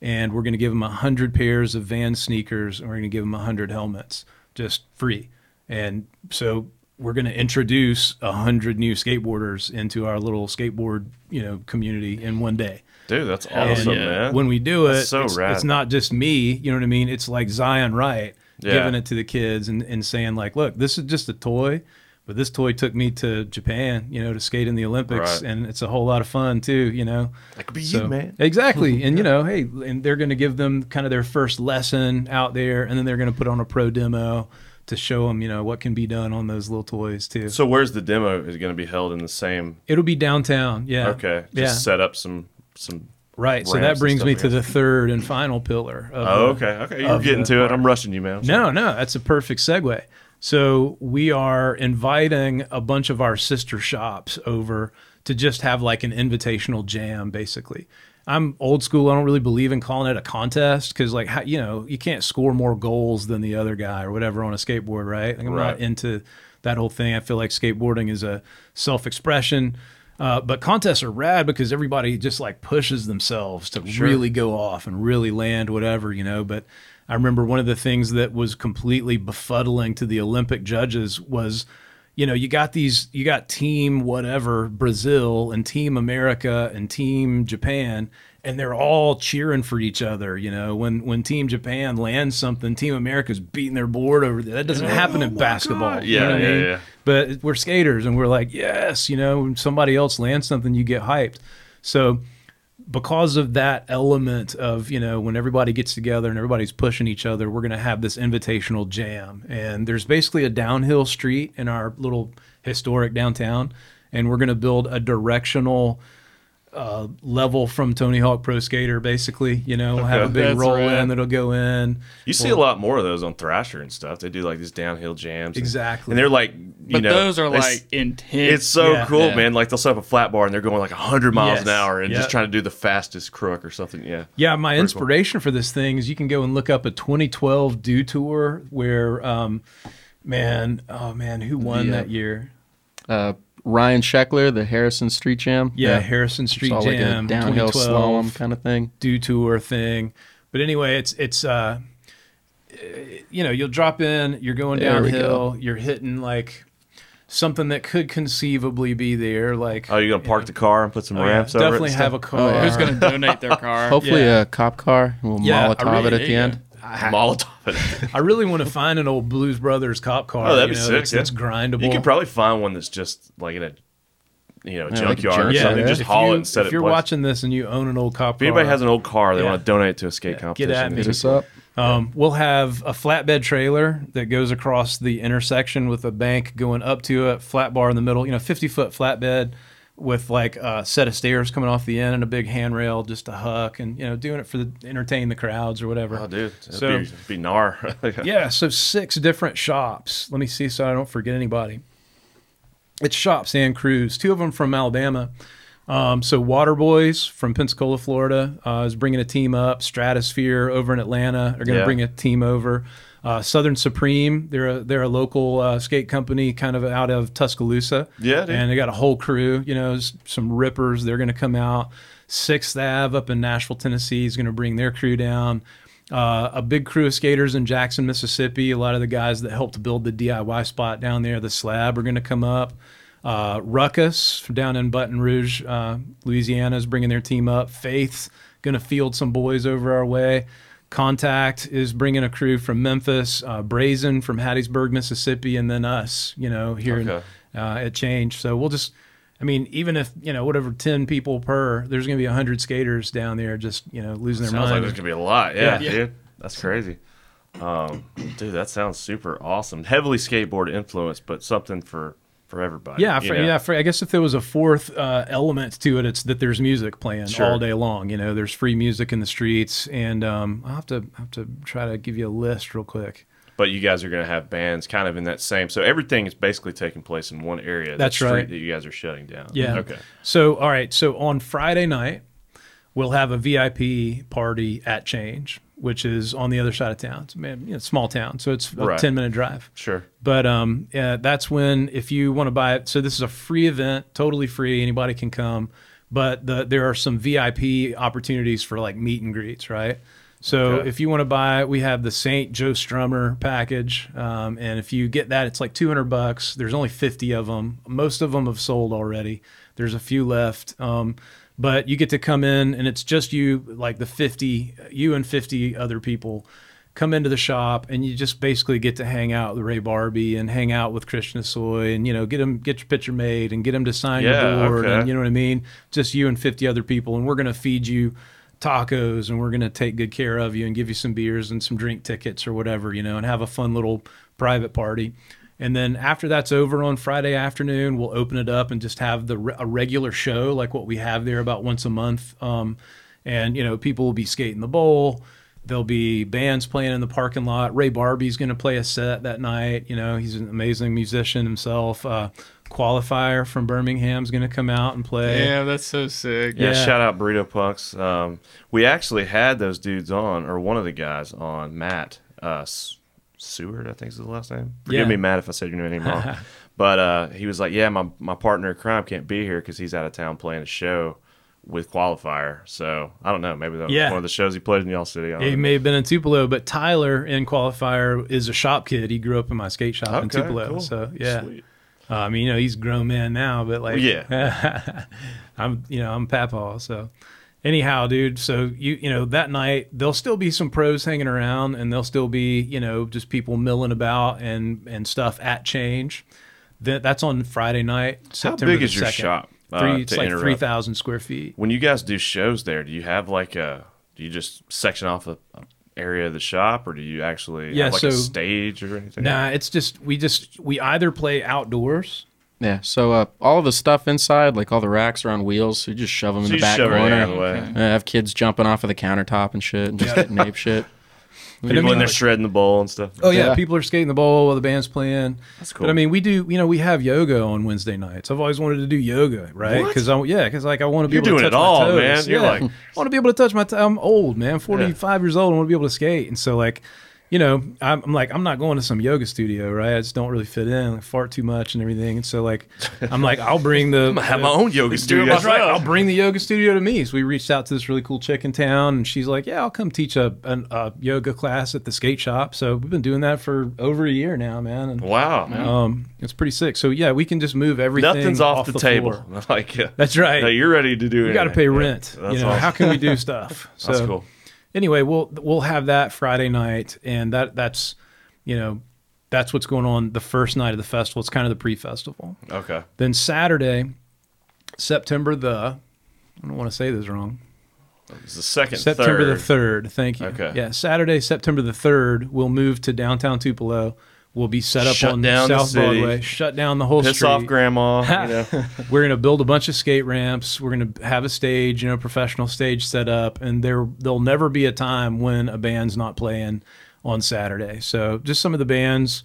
and we're gonna give them a hundred pairs of Van sneakers, and we're gonna give them a hundred helmets, just free. And so we're going to introduce a hundred new skateboarders into our little skateboard, you know, community in one day. Dude, that's awesome, yeah. man. When we do it, so it's, it's not just me. You know what I mean? It's like Zion Wright Yeah. giving it to the kids and, and saying like, look, this is just a toy, but this toy took me to Japan, you know, to skate in the Olympics, Right. and it's a whole lot of fun too. You know, that could be So- you, man. Exactly. And you know, hey, and they're going to give them kind of their first lesson out there, and then they're going to put on a pro demo to show them, you know, what can be done on those little toys too. So where's the demo? Is going to be held in the same? It'll be downtown. Yeah. Okay, just Yeah. set up some some. Right. So that brings me I to the third and final pillar. Of Oh, the- okay, okay. You're getting the to it. I'm rushing you, man. No, no, that's a perfect segue. So we are inviting a bunch of our sister shops over to just have like an invitational jam, basically. I'm old school. I don't really believe in calling it a contest because, like, how, you know, you can't score more goals than the other guy or whatever on a skateboard, right? Like, I'm not into that whole thing. I feel like skateboarding is a self-expression. Uh, but contests are rad because everybody just like pushes themselves to really go off and really land whatever, you know. But I remember one of the things that was completely befuddling to the Olympic judges was, you know, you got these, you got Team whatever Brazil and Team America and Team Japan, and they're all cheering for each other. You know, when when Team Japan lands something, Team America's beating their board over. There. That doesn't oh happen in basketball. you know Yeah, I mean? yeah. But we're skaters, and we're like, yes, you know, when somebody else lands something, you get hyped. So because of that element of you know when everybody gets together and everybody's pushing each other we're going to have this invitational jam. And there's basically a downhill street in our little historic downtown and we're going to build a directional uh, level from Tony Hawk Pro Skater, basically. You know, we'll have a big That's roll rad. in that'll go in. You see a lot more of those on Thrasher and stuff. They do like these downhill jams. Exactly. And they're like, you But know, those are they like intense. It's so Yeah. cool, Yeah. man. Like they'll set up a flat bar and they're going like 100 miles an hour and Yep. just trying to do the fastest crook or something. Yeah. Yeah, my cool. inspiration for this thing is you can go and look up a 2012 Dew Tour where, um, man, oh man, who won The, uh, that year? Uh, Ryan Sheckler, the Harrison Street Jam. Yeah, Harrison Street it's all Jam, like a downhill slalom kind of thing. Dew Tour thing. But anyway, it's it's uh, you know, you'll drop in, you're going There we downhill, you're hitting like something that could conceivably be there, like Oh, you're going to park the car and put some oh, yeah, ramps over it? definitely have a stuff? car. yeah. Who's going to donate their car? Hopefully Yeah. a cop car. We'll Yeah, I Molotov really- it at the yeah. End. Molotov it. I really want to find an old Blues Brothers cop car. Oh, that'd you be know, sick, That's, yeah. that's grindable. You could probably find one that's just like in a, you know, Yeah, like a junkyard or something. yeah. Just if haul you, it and set if it. you're place. watching this and you own an old cop if anybody has an old car they Yeah. want to donate to a skate Yeah, competition, get at me. Hit us up. Um, we'll have a flatbed trailer that goes across the intersection with a bank going up to it, flat bar in the middle. You know, fifty foot flatbed with like a set of stairs coming off the end and a big handrail just to huck and you know doing it for the entertain the crowds or whatever. Oh, dude, it'd So- be, be gnar. Yeah, so six different shops. Let me see so I don't forget anybody. It's shops and crews. Two of them from Alabama. Um, so Waterboys from Pensacola, Florida, uh, is bringing a team up. Stratosphere over in Atlanta are going to Yeah. bring a team over. Uh, Southern Supreme, they're a, they're a local uh, skate company, kind of out of Tuscaloosa. Yeah, dude. and they got a whole crew. You know, some rippers. They're going to come out. Sixth Ave up in Nashville, Tennessee, is going to bring their crew down. Uh, a big crew of skaters in Jackson, Mississippi. A lot of the guys that helped build the DIY spot down there, the slab, are going to come up. Uh, Ruckus down in Baton Rouge, uh, Louisiana, is bringing their team up. Faith's going to field some boys over our way. Contact is bringing a crew from Memphis. Uh, Brazen from Hattiesburg, Mississippi, and then us. You know, here in, uh, at Change. So we'll just. I mean, even if you know whatever ten people per, there's going to be hundred skaters down there just you know losing their Sounds like there's gonna be a lot. Yeah, Yeah. dude, that's crazy. Um, dude, that sounds super awesome. Heavily skateboard influence, but something for for everybody. Yeah, for, yeah. For, I guess if there was a fourth uh, element to it, it's that there's music playing Sure. all day long. You know, there's free music in the streets, and um, I'll have to have to try to give you a list real quick. But you guys are gonna have bands kind of in that same. So everything is basically taking place in one area. that That's street right. That you guys are shutting down. Yeah. Okay. So, all right. So on Friday night, we'll have a VIP party at Change, which is on the other side of town. It's a you know, small town, so it's a Right. ten minute drive. Sure. But um, yeah, that's when if you want to buy it. So this is a free event, totally free. Anybody can come. But the, there are some VIP opportunities for like meet and greets, right? So Okay. if you want to buy, we have the Saint Joe Strummer package, um, and if you get that, it's like two hundred bucks. There's only fifty of them. Most of them have sold already. There's a few left. Um, but you get to come in, and it's just you, like the fifty, you and fifty other people come into the shop and you just basically get to hang out with Ray Barbee and hang out with Christian Hosoi and you know get him get your picture made and get him to sign Yeah, your board okay. and you know what I mean just you and 50 other people and we're going to feed you tacos and we're going to take good care of you and give you some beers and some drink tickets or whatever you know and have a fun little private party and then after that's over on Friday afternoon, we'll open it up and just have the a regular show like what we have there about once a month. Um, and you know, people will be skating the bowl. There'll be bands playing in the parking lot. Ray Barbee's going to play a set that night. You know, he's an amazing musician himself. Uh, Qualifier from Birmingham's going to come out and play. Yeah, that's so sick. Yeah, Yeah. shout out Burrito Punks. Um, we actually had those dudes on, or one of the guys on, Matt uh, S- Seward, I think is the last name. Forgive Yeah. me, Matt, if I said your name wrong. but uh, he was like, "Yeah, my my partner in crime can't be here because he's out of town playing a show with Qualifier." So I don't know. Maybe that was Yeah. one of the shows he played in Y'all City. Don't He know. may have been in Tupelo, but Tyler in Qualifier is a shop kid. He grew up in my skate shop in Tupelo. cool. So yeah, Sweet. Uh, I mean, you know, he's a grown man now, but like, Yeah. I'm, you know, I'm Papa. So, anyhow, dude. So you, you know, that night there'll still be some pros hanging around, and there'll still be, you know, just people milling about and and stuff at Change. That that's on Friday night. How September big the is your 2nd. shop? uh, Three, it's like interrupt? three thousand square feet. When you guys do shows there, do you have like a? Do you just section off a, a area of the shop, or do you actually Yeah, have like a so- stage or anything? Nah, it's just we just we either play outdoors. Yeah. So uh, all the stuff inside, like all the racks are on wheels. So you just shove them So in you the back shove it corner. out of the way. Okay. I have kids jumping off of the countertop and shit, and just getting ape shit. I People mean, in there like- shredding the bowl and stuff. Oh yeah, Yeah. people are skating the bowl while the band's playing. That's cool. But I mean, we do. You know, we have yoga on Wednesday nights. I've always wanted to do yoga, right? Because I yeah, because like I want to be You're able doing to it touch all, my toes. man. You're Yeah. like- I want to be able to touch my. T- I'm old, man. Forty five years old. I want to be able to skate, and so like. You know, I'm, I'm like, I'm not going to some yoga studio, right? I just don't really fit in, I fart too much and everything. And so, like, I'm like, I'll bring the. I have my own yoga studio. That's right. I'll bring the yoga studio to me. So we reached out to this really cool chick in town, and she's like, "Yeah, I'll come teach a, an, a yoga class at the skate shop." So we've been doing that for over a year now, man. And Wow. um, it's pretty sick. So yeah, we can just move everything. Nothing's off, the, table. floor. Like, uh, That's right. no, you're ready to do it. you got to pay rent. That's you know, awesome. how can we do stuff? So That's cool. Anyway, we'll we'll have that Friday night, and that that's you know that's what's going on the first night of the festival. It's kind of the pre-festival. Okay. Then Saturday, September the I don't want to say this wrong. It's the second, September third. the third. Thank you. Okay. Yeah, Saturday, September the third. We'll move to downtown Tupelo. We'll be set up Shut on down the South. Broadway. Shut down the whole Piss street. off, grandma. you know. We're gonna build a bunch of skate ramps. We're gonna have a stage, you know, professional stage set up, and there there'll never be a time when a band's not playing on Saturday. So just some of the bands.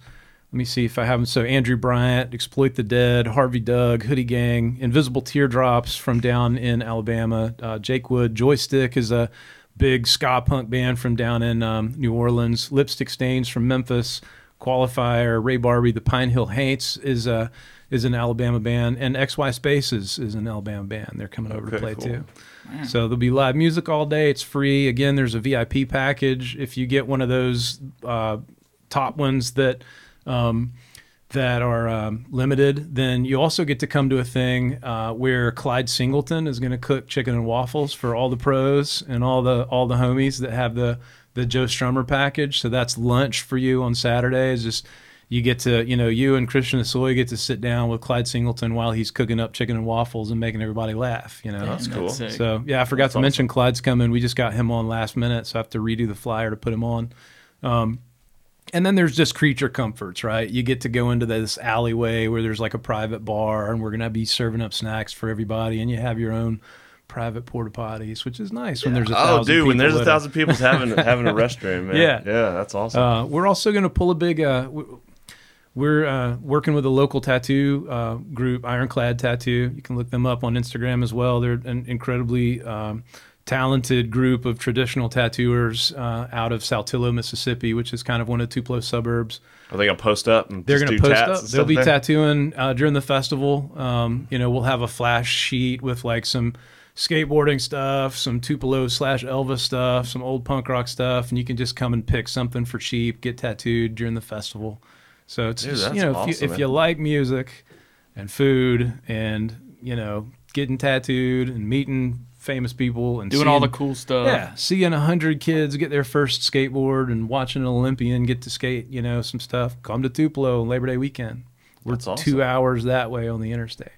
Let me see if I have them. So Andrew Bryant, Exploit the Dead, Harvey Doug, Hoodie Gang, Invisible Teardrops from down in Alabama. Uh, Jake Wood, Joystick is a big ska punk band from down in um, New Orleans. Lipstick Stains from Memphis. Qualifier, Ray Barbee, the Pine Hill Haints is a is an Alabama band, and XY Spaces is an Alabama band. They're coming over to play cool. too. So there'll be live music all day. It's free. Again, there's a VIP package if you get one of those uh, top ones that um, that are um, limited. Then you also get to come to a thing uh, where Clyde Singleton is going to cook chicken and waffles for all the pros and all the all the homies that have the the Joe Strummer package. So that's lunch for you on Saturday. Is Just you get to you know you and Christian Hosoi get to sit down with Clyde Singleton while he's cooking up chicken and waffles and making everybody laugh. You know, That's cool. sick. so yeah, I forgot to mention Clyde's coming. We just got him on last minute, so I have to redo the flyer to put him on. Um, and then there's just creature comforts, right? You get to go into this alleyway where there's like a private bar, and we're gonna be serving up snacks for everybody, and you have your own private porta potties, which is nice when there's a Oh, thousand dude, when there's a thousand people having having a restroom, man. Yeah. yeah, that's awesome. uh, we're also going to pull a big. Uh, we're uh, working with a local tattoo uh, group, Ironclad Tattoo. You can look them up on Instagram as well. They're an incredibly um, talented group of traditional tattooers uh, out of Saltillo, Mississippi, which is kind of one of the Tupelo suburbs. Are they gonna post up and They're just going do to post tats up. They'll be there? tattooing uh, during the festival. Um, you know, we'll have a flash sheet with like some skateboarding stuff, some Tupelo slash Elvis stuff, some old punk rock stuff, and you can just come and pick something for cheap, get tattooed during the festival. So it's Dude, just, you know, if, awesome, you, if you like music and food and you know getting tattooed and meeting famous people and Doing all the cool stuff. yeah, seeing a hundred kids get their first skateboard and watching an Olympian get to skate, you know, some stuff. Come to Tupelo on Labor Day weekend. We're That's awesome. two hours that way on the interstate.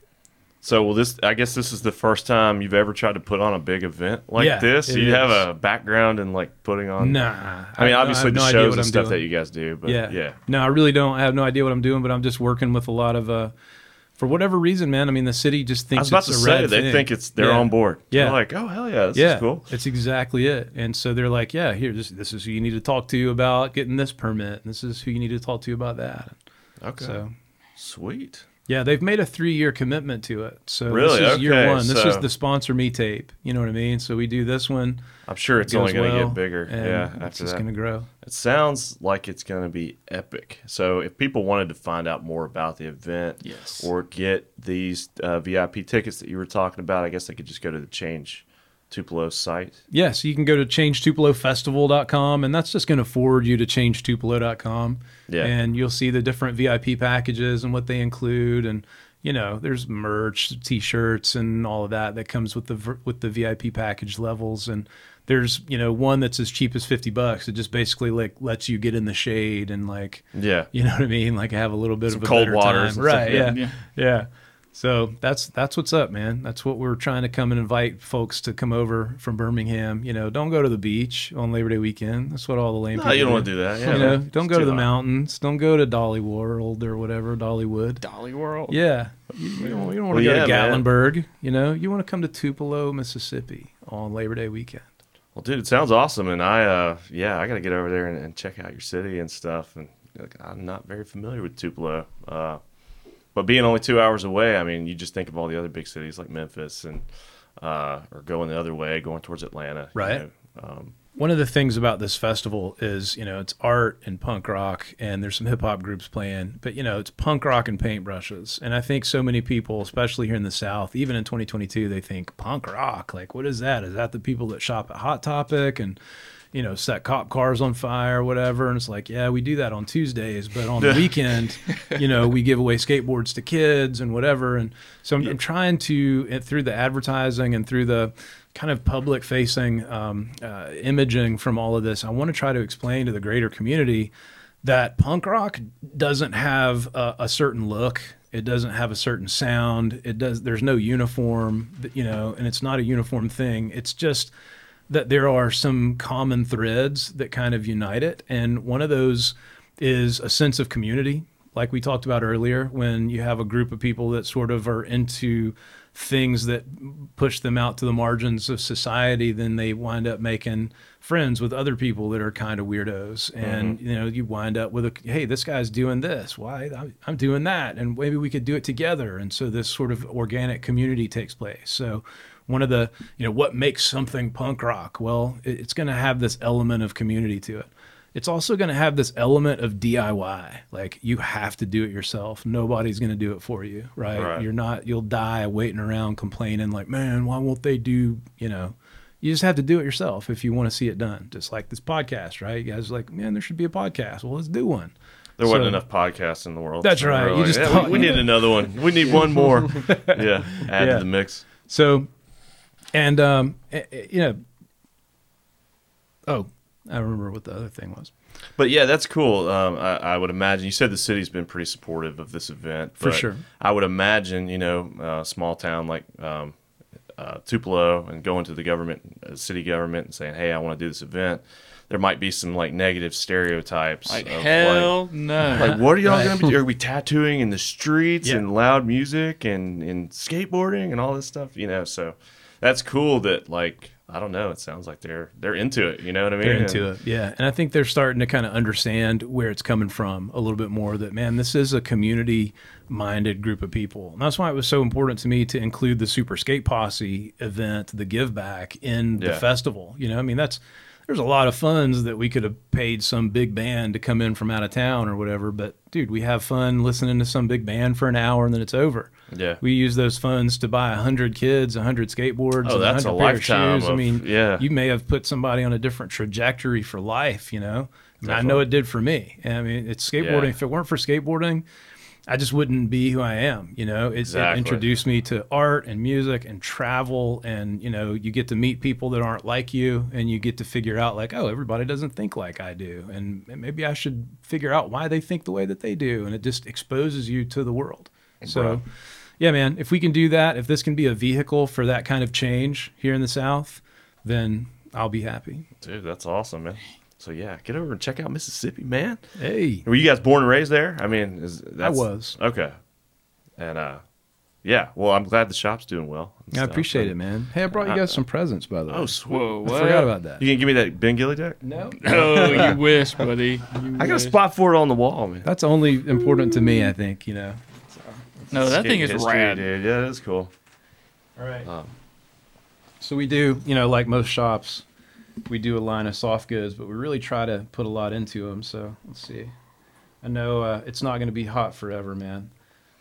So, well, this I guess this is the first time you've ever tried to put on a big event like Yeah, this. you have a background in like putting on. Nah, I mean, have obviously no the idea shows and I'm stuff doing. that you guys do, but yeah, yeah, No, I really don't. I have no idea what I'm doing, but I'm just working with a lot of. uh For whatever reason, man. I mean, the city just I thinks was about it's to a say they thing. think it's they're Yeah. on board. Yeah. they're like, oh hell yeah, this yeah, is cool. it's exactly it. And so they're like, yeah, here, this this is who you need to talk to about getting this permit. And this is who you need to talk to about that. Okay, So sweet. Yeah, they've made a three-year commitment to it. So Really? this is year one. This so- is the sponsor me tape. You know what I mean? So we do this one. I'm sure it's it only going to well, get bigger. and Yeah, it's after just going to grow. It sounds like it's going to be epic. So, if people wanted to find out more about the event Yes. or get these uh, VIP tickets that you were talking about, I guess they could just go to the Change Tupelo site. Yeah, so you can go to changetupelofestival.com and that's just going to forward you to changetupelo.com. Yeah. And you'll see the different VIP packages and what they include and you know, there's merch, t-shirts and all of that that comes with the with the VIP package levels and there's, you know, one that's as cheap as 50 bucks. It just basically like lets you get in the shade and like Yeah. you know what I mean? Like have a little bit Some of a cold water. right? yeah. Yeah. Yeah. Yeah, So that's that's what's up, man. That's what we're trying to come and invite folks to come over from Birmingham. You know, don't go to the beach on Labor Day weekend. That's what all the lame No, people you don't want to do that. Yeah, You know, don't go to the hot. mountains. Don't go to Dolly World or whatever, Dollywood. Dolly World. Yeah, you, you don't, you don't want Well, to go yeah, to man. Gatlinburg. You know, you want to come to Tupelo, Mississippi on Labor Day weekend. Well, dude, it sounds awesome, and I, uh, yeah, I got to get over there and, and check out your city and stuff. And like, I'm not very familiar with Tupelo, uh, but being only two hours away, I mean, you just think of all the other big cities like Memphis and uh, or going the other way, going towards Atlanta, you Right. know. Um, One of the things about this festival is, you know, it's art and punk rock, and there's some hip hop groups playing, but you know, it's punk rock and paintbrushes. And I think so many people, especially here in the South, even in 2022, they think punk rock. Like, what is that? Is that the people that shop at Hot Topic and, you know, set cop cars on fire or whatever? And it's like, yeah, we do that on Tuesdays, but on the weekend, you know, we give away skateboards to kids and whatever. And so I'm, I'm trying to, and through the advertising and through the kind of public facing um, uh, imaging from all of this, I want to try to explain to the greater community that punk rock doesn't have a, a certain look. It doesn't have a certain sound. It does. There's no uniform, you know, and it's not a uniform thing. It's just that there are some common threads that kind of unite it, and one of those is a sense of community, like we talked about earlier. When you have a group of people that sort of are into things that push them out to the margins of society, then they wind up making friends with other people that are kind of weirdos. And, mm-hmm. you know, you wind up with a, hey, this guy's doing this. Why? I'm, I'm doing that. And maybe we could do it together. And so this sort of organic community takes place. So, one of the, you know, what makes something punk rock? Well, it's going to have this element of community to it it's also going to have this element of DIY. Like you have to do it yourself. Nobody's going to do it for you, right? Right. You're not. You'll die waiting around complaining like, man, why won't they do? You know, you just have to do it yourself if you want to see it done. Just like this podcast, right? You guys are like, man, there should be a podcast. Well, let's do one. there wasn't enough podcasts in the world. That's So right. like, just "Yeah, thought- we, we need another one. We need one more. yeah, add Yeah. to the mix. So, and um, eh, eh, you know, oh, I remember what the other thing was. But yeah, that's cool. Um, I, I would imagine you said the city's been pretty supportive of this event. For sure. I would imagine you know a small town like um, uh, Tupelo and going to the government, uh, city government, and saying, "Hey, I want to do this event." There might be some like negative stereotypes. Like of, hell no. Like, like, what are y'all gonna be? Are we tattooing in the streets Yeah. and loud music and, and skateboarding and all this stuff? You know, so that's cool. That like I don't know. It sounds like they're they're into it. You know what I mean? They're into it, yeah. And I think they're starting to kind of understand where it's coming from a little bit more. That man, this is a community-minded group of people. And that's why it was so important to me to include the Super Skate Posse event, the Give Back, in the Yeah. festival. You know, I mean, that's there's a lot of funds that we could have paid some big band to come in from out of town or whatever. But dude, we have fun listening to some big band for an hour and then it's over. Yeah. We use those funds to buy a hundred kids, a hundred skateboards, Oh, and that's a 100 pair of lifetime shoes. I mean, yeah. you may have put somebody on a different trajectory for life, you know. And I know it did for me. I mean, it's skateboarding. Yeah. If it weren't for skateboarding, I just wouldn't be who I am. You know, it's, Exactly. it introduced me to art and music and travel, and you know, you get to meet people that aren't like you, and you get to figure out like, oh, everybody doesn't think like I do, and maybe I should figure out why they think the way that they do, and it just exposes you to the world. So. Right. Yeah, man. If we can do that, if this can be a vehicle for that kind of change here in the South, then I'll be happy. Dude, that's awesome, man. So yeah, get over and check out Mississippi, man. Hey, Were you guys born and raised there? I mean, is that's, I was. okay. And uh, yeah. Well, I'm glad the shop's doing well. and I stuff. appreciate it, man. Hey, I brought you guys some presents, by the way. Oh, sweet. Whoa, I what? forgot about that. You can give me that Ben Gilley deck? No, Oh, you wish, buddy. You I got a spot for it on the wall, man. that's only important to me. I think you know. No, that thing is history, rad. dude. Yeah, that's cool. All right. Um, So we do, you know, like most shops, we do a line of soft goods, but we really try to put a lot into them. So let's see. I know uh, it's not going to be hot forever, man.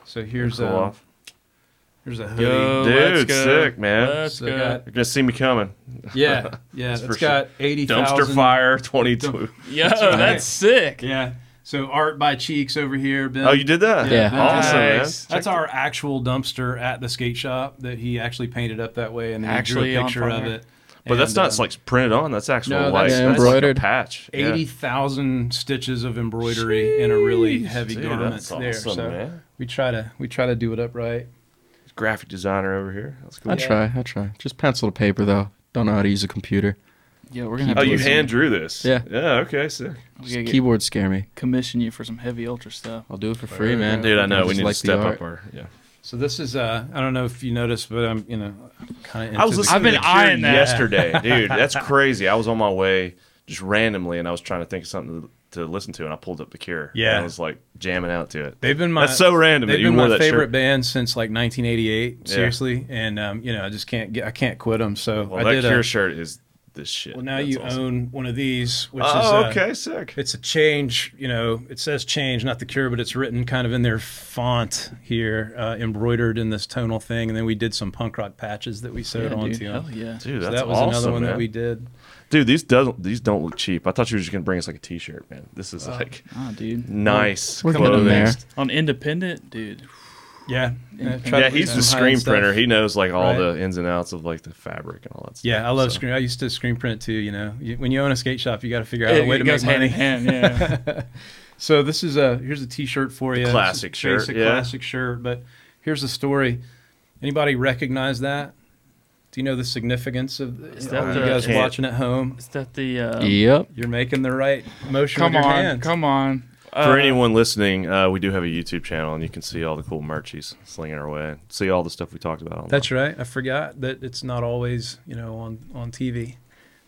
So here's cool um, off. There's a hoodie. Yo, Dude, sick, man. Let's So go. got- You're gonna see me coming. Yeah, yeah. That's It's for got eighty Dumpster thousand fire 22. Yo, right. that's sick. Yeah. So art by Cheeks over here. Ben. Oh, you did that? Yeah. Awesome, man. Nice. That's our actual dumpster at the skate shop that he actually painted up that way, and then Actually he drew a picture of it. But that's not um, like printed on. That's actual no, like that's- Yeah, that's like a embroidered. patch. Yeah. eighty thousand stitches of embroidery in a really heavy dude, garment that's there. so man. we try to we try to do it upright. Graphic designer over here. That's cool. I try. I try. Just pencil to paper though. Don't know how to use a computer. Yo, we're gonna have Oh, to you get hand drew this? Yeah. Yeah. Okay. Sick. we gotta get- Keyboards scare me. commission you for some heavy ultra stuff. I'll do it for free, man. Dude, I know. We just need like to the step art. up our. Yeah. So this is uh I don't know if you noticed, but I'm you know kind of. I was listening I've been to The Cure eyeing that. yesterday, dude. That's crazy. I was on my way just randomly, and I was trying to think of something to, to listen to, and I pulled up The Cure. Yeah. and I was like jamming out to it. They've been my That's so random They've that you been wore my that favorite shirt. band since like 1988. Yeah. Seriously, and um, you know I just can't get I can't quit them. So Well, I that did. Cure A, shirt is this shit. well, now That's you awesome. own one of these, which is Oh, uh, okay, sick. It's a change, you know. It says change, not the cure, but it's written kind of in their font here, uh, embroidered in this tonal thing. And then we did some punk rock patches that we sewed Yeah, onto dude, them. hell yeah. Dude, So that's that was awesome, another one man. that we did. Dude, these doesn't these don't look cheap. I thought you were just gonna bring us like a T-shirt, man. This is like Ah, dude. nice We're getting clothing. there. On independent, dude. Yeah, Yeah, Yeah, he's the high-end screen stuff. printer. He knows like all Right. the ins and outs of like the fabric and all that stuff. Yeah, I love so. screen. I used to screen print too. You know, you, when you own a skate shop, you got to figure out a way it to goes make hand money. in hand. Yeah. So this is a here's a T-shirt for you. classic a shirt, basic yeah. classic shirt. But here's the story. Anybody recognize that? Do you know the significance of Is all that you guys watching at home? Is that the? Uh, yep. You're making the right motion Come with your on, hands. come on. For Uh, anyone listening, uh, we do have a YouTube channel, and you can see all the cool merch he's slinging our way. See all the stuff we talked about. On That's right. I forgot that it's not always, you know, on on TV.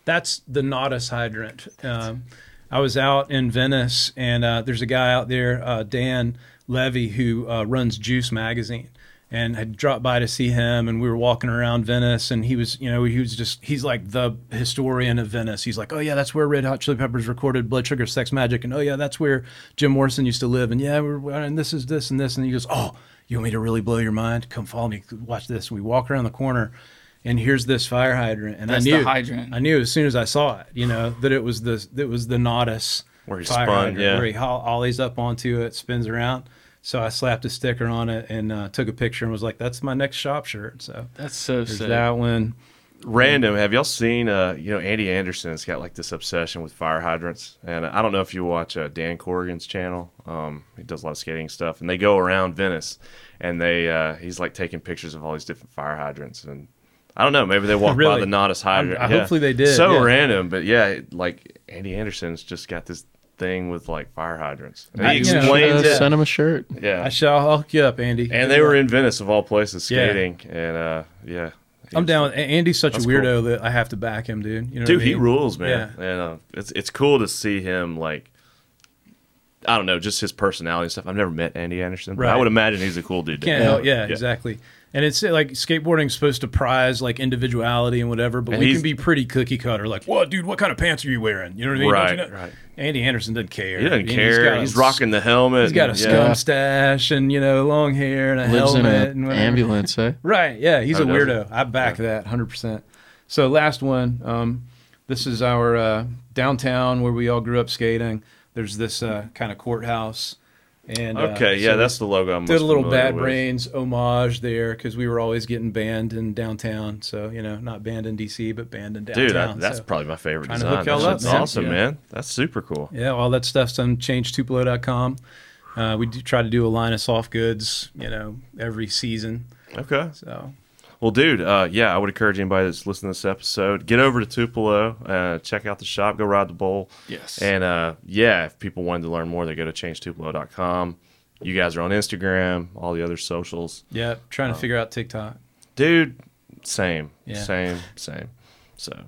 That's the Natas hydrant. Um, I was out in Venice, and uh, there's a guy out there, uh, Dan Levy, who uh, runs Juice Magazine, and had dropped by to see him. And we were walking around Venice, and he was, you know, he was just, he's like the historian of Venice. He's like, oh yeah, that's where Red Hot Chili Peppers recorded Blood Sugar Sex Magik, and oh yeah, that's where Jim Morrison used to live, and yeah, we're, and this is this and this, and he goes, oh, you want me to really blow your mind? Come follow me, watch this. And we walk around the corner, and here's this fire hydrant, and That's I the knew, hydrant. I knew as soon as I saw it, you know, that it was the that was the Natas Where he fire spun, hydrant, yeah. where he ho- ollies up onto it, spins around. So I slapped a sticker on it and uh, took a picture and was like, "That's my next shop shirt." So That's so there's sick. that one. Random. Have y'all seen? Uh, you know, Andy Anderson's got like this obsession with fire hydrants, and I don't know if you watch uh, Dan Corrigan's channel. Um, he does a lot of skating stuff, and they go around Venice, and they uh, he's like taking pictures of all these different fire hydrants, and I don't know, maybe they walk by the Natas hydrant. I- yeah. hopefully they did, So yeah. random, but yeah, like Andy Anderson's just got this thing with like fire hydrants. And I- he you know, explains Uh, it. Send him a shirt. Yeah, I shall I'll hook you up, Andy. and they were in Venice of all places Yeah. skating, and uh, yeah. I'm down. With, Andy's such a That's weirdo that I have to back him, dude. You know, Dude, what I he mean? rules, man. Yeah. And uh, it's it's cool to see him like. I don't know, just his personality and stuff. I've never met Andy Anderson, but I Right. would imagine he's a cool dude. to Can't hang help. out Yeah, exactly. And it's uh, like skateboarding's supposed to prize like individuality and whatever, but And we can be pretty cookie cutter. Like, what, dude? What kind of pants are you wearing? You know what I mean? Right, you know? right. Andy Anderson doesn't care. He doesn't And care. got a He's, s- rocking the helmet. He's got a and- scum yeah. stash and you know long hair and a Lives in helmet an and whatever. ambulance, eh? Right. Yeah, he's Oh, a weirdo. I back that 100%. So last one, um, this is our uh, downtown where we all grew up skating. There's this uh, kind of courthouse. And uh, Okay, yeah, so that's the logo. I'm did a little Bad with. Brains homage there because we were always getting banned in downtown. So you know, not banned in DC, but banned in downtown. Dude, I, that's so, probably my favorite design. hook y'all That up, man. awesome, Yeah. man. That's super cool. yeah, all that stuff's on changetupelo.com. Uh, we do try to do a line of soft goods, you know, every season. Okay. So Well, dude, uh, yeah, I would encourage anybody that's listening to this episode get over to Tupelo, uh, check out the shop, go ride the bowl. Yes. And uh, yeah, if people wanted to learn more, they go to changetupelo.com. You guys are on Instagram, all the other socials. yeah, trying to figure out TikTok. Dude, same, Yeah. same, same. So,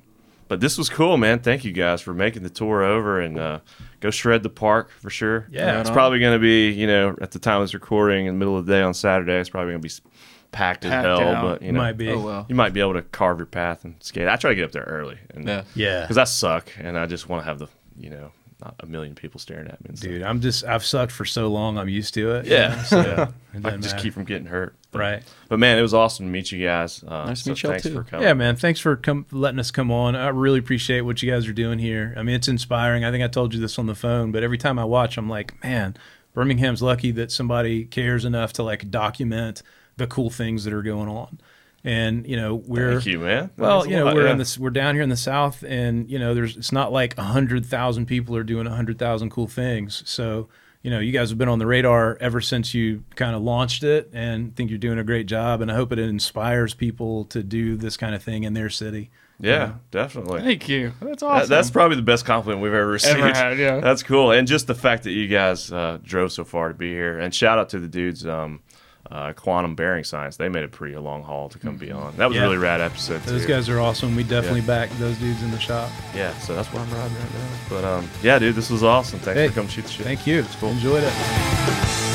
but this was cool, man. Thank you guys for making the tour over and uh, go shred the park for sure. Yeah. it's on. probably going to be, you know, at the time of this recording in the middle of the day on Saturday, it's probably going to be packed, as Packed hell. out. But you know, Might be. Oh well. you might be able to carve your path and skate. I try to get up there early, and Yeah. Yeah. because I suck and I just want to have the, you know, not a million people staring at me. And stuff. Dude, I'm just I've sucked for so long. I'm used to it. you Yeah, know, so yeah. it I doesn't can just matter. keep from getting hurt. But, right. But man, it was awesome to meet you guys. Uh, Nice to so meet y'all, thanks too. for coming. Yeah, man. Thanks for come, letting us come on. I really appreciate what you guys are doing here. I mean, it's inspiring. I think I told you this on the phone, but every time I watch, I'm like, man, Birmingham's lucky that somebody cares enough to like document the cool things that are going on. And you know, we're Thank you, man. Well, you know, lot, we're yeah. in this. We're down here in the south, and you know, there's. It's not like a hundred thousand people are doing a hundred thousand cool things. So, you know, you guys have been on the radar ever since you kind of launched it, and think you're doing a great job. And I hope it inspires people to do this kind of thing in their city. Yeah, definitely. Thank you. That's That- awesome. that's probably the best compliment we've ever received. Ever had, yeah. That's cool, and just the fact that you guys uh, drove so far to be here, and shout out to the dudes, um, uh, Quantum Bearing Science. They made a pretty long haul to come be on. That was Yeah. a really rad episode. Those too. guys are awesome. We definitely Yeah. back those dudes in the shop. Yeah, so that's where I'm riding right now. But um, yeah, dude, this was awesome. Thanks Hey, for coming shoot the shit. Thank you. It's cool. Enjoyed it.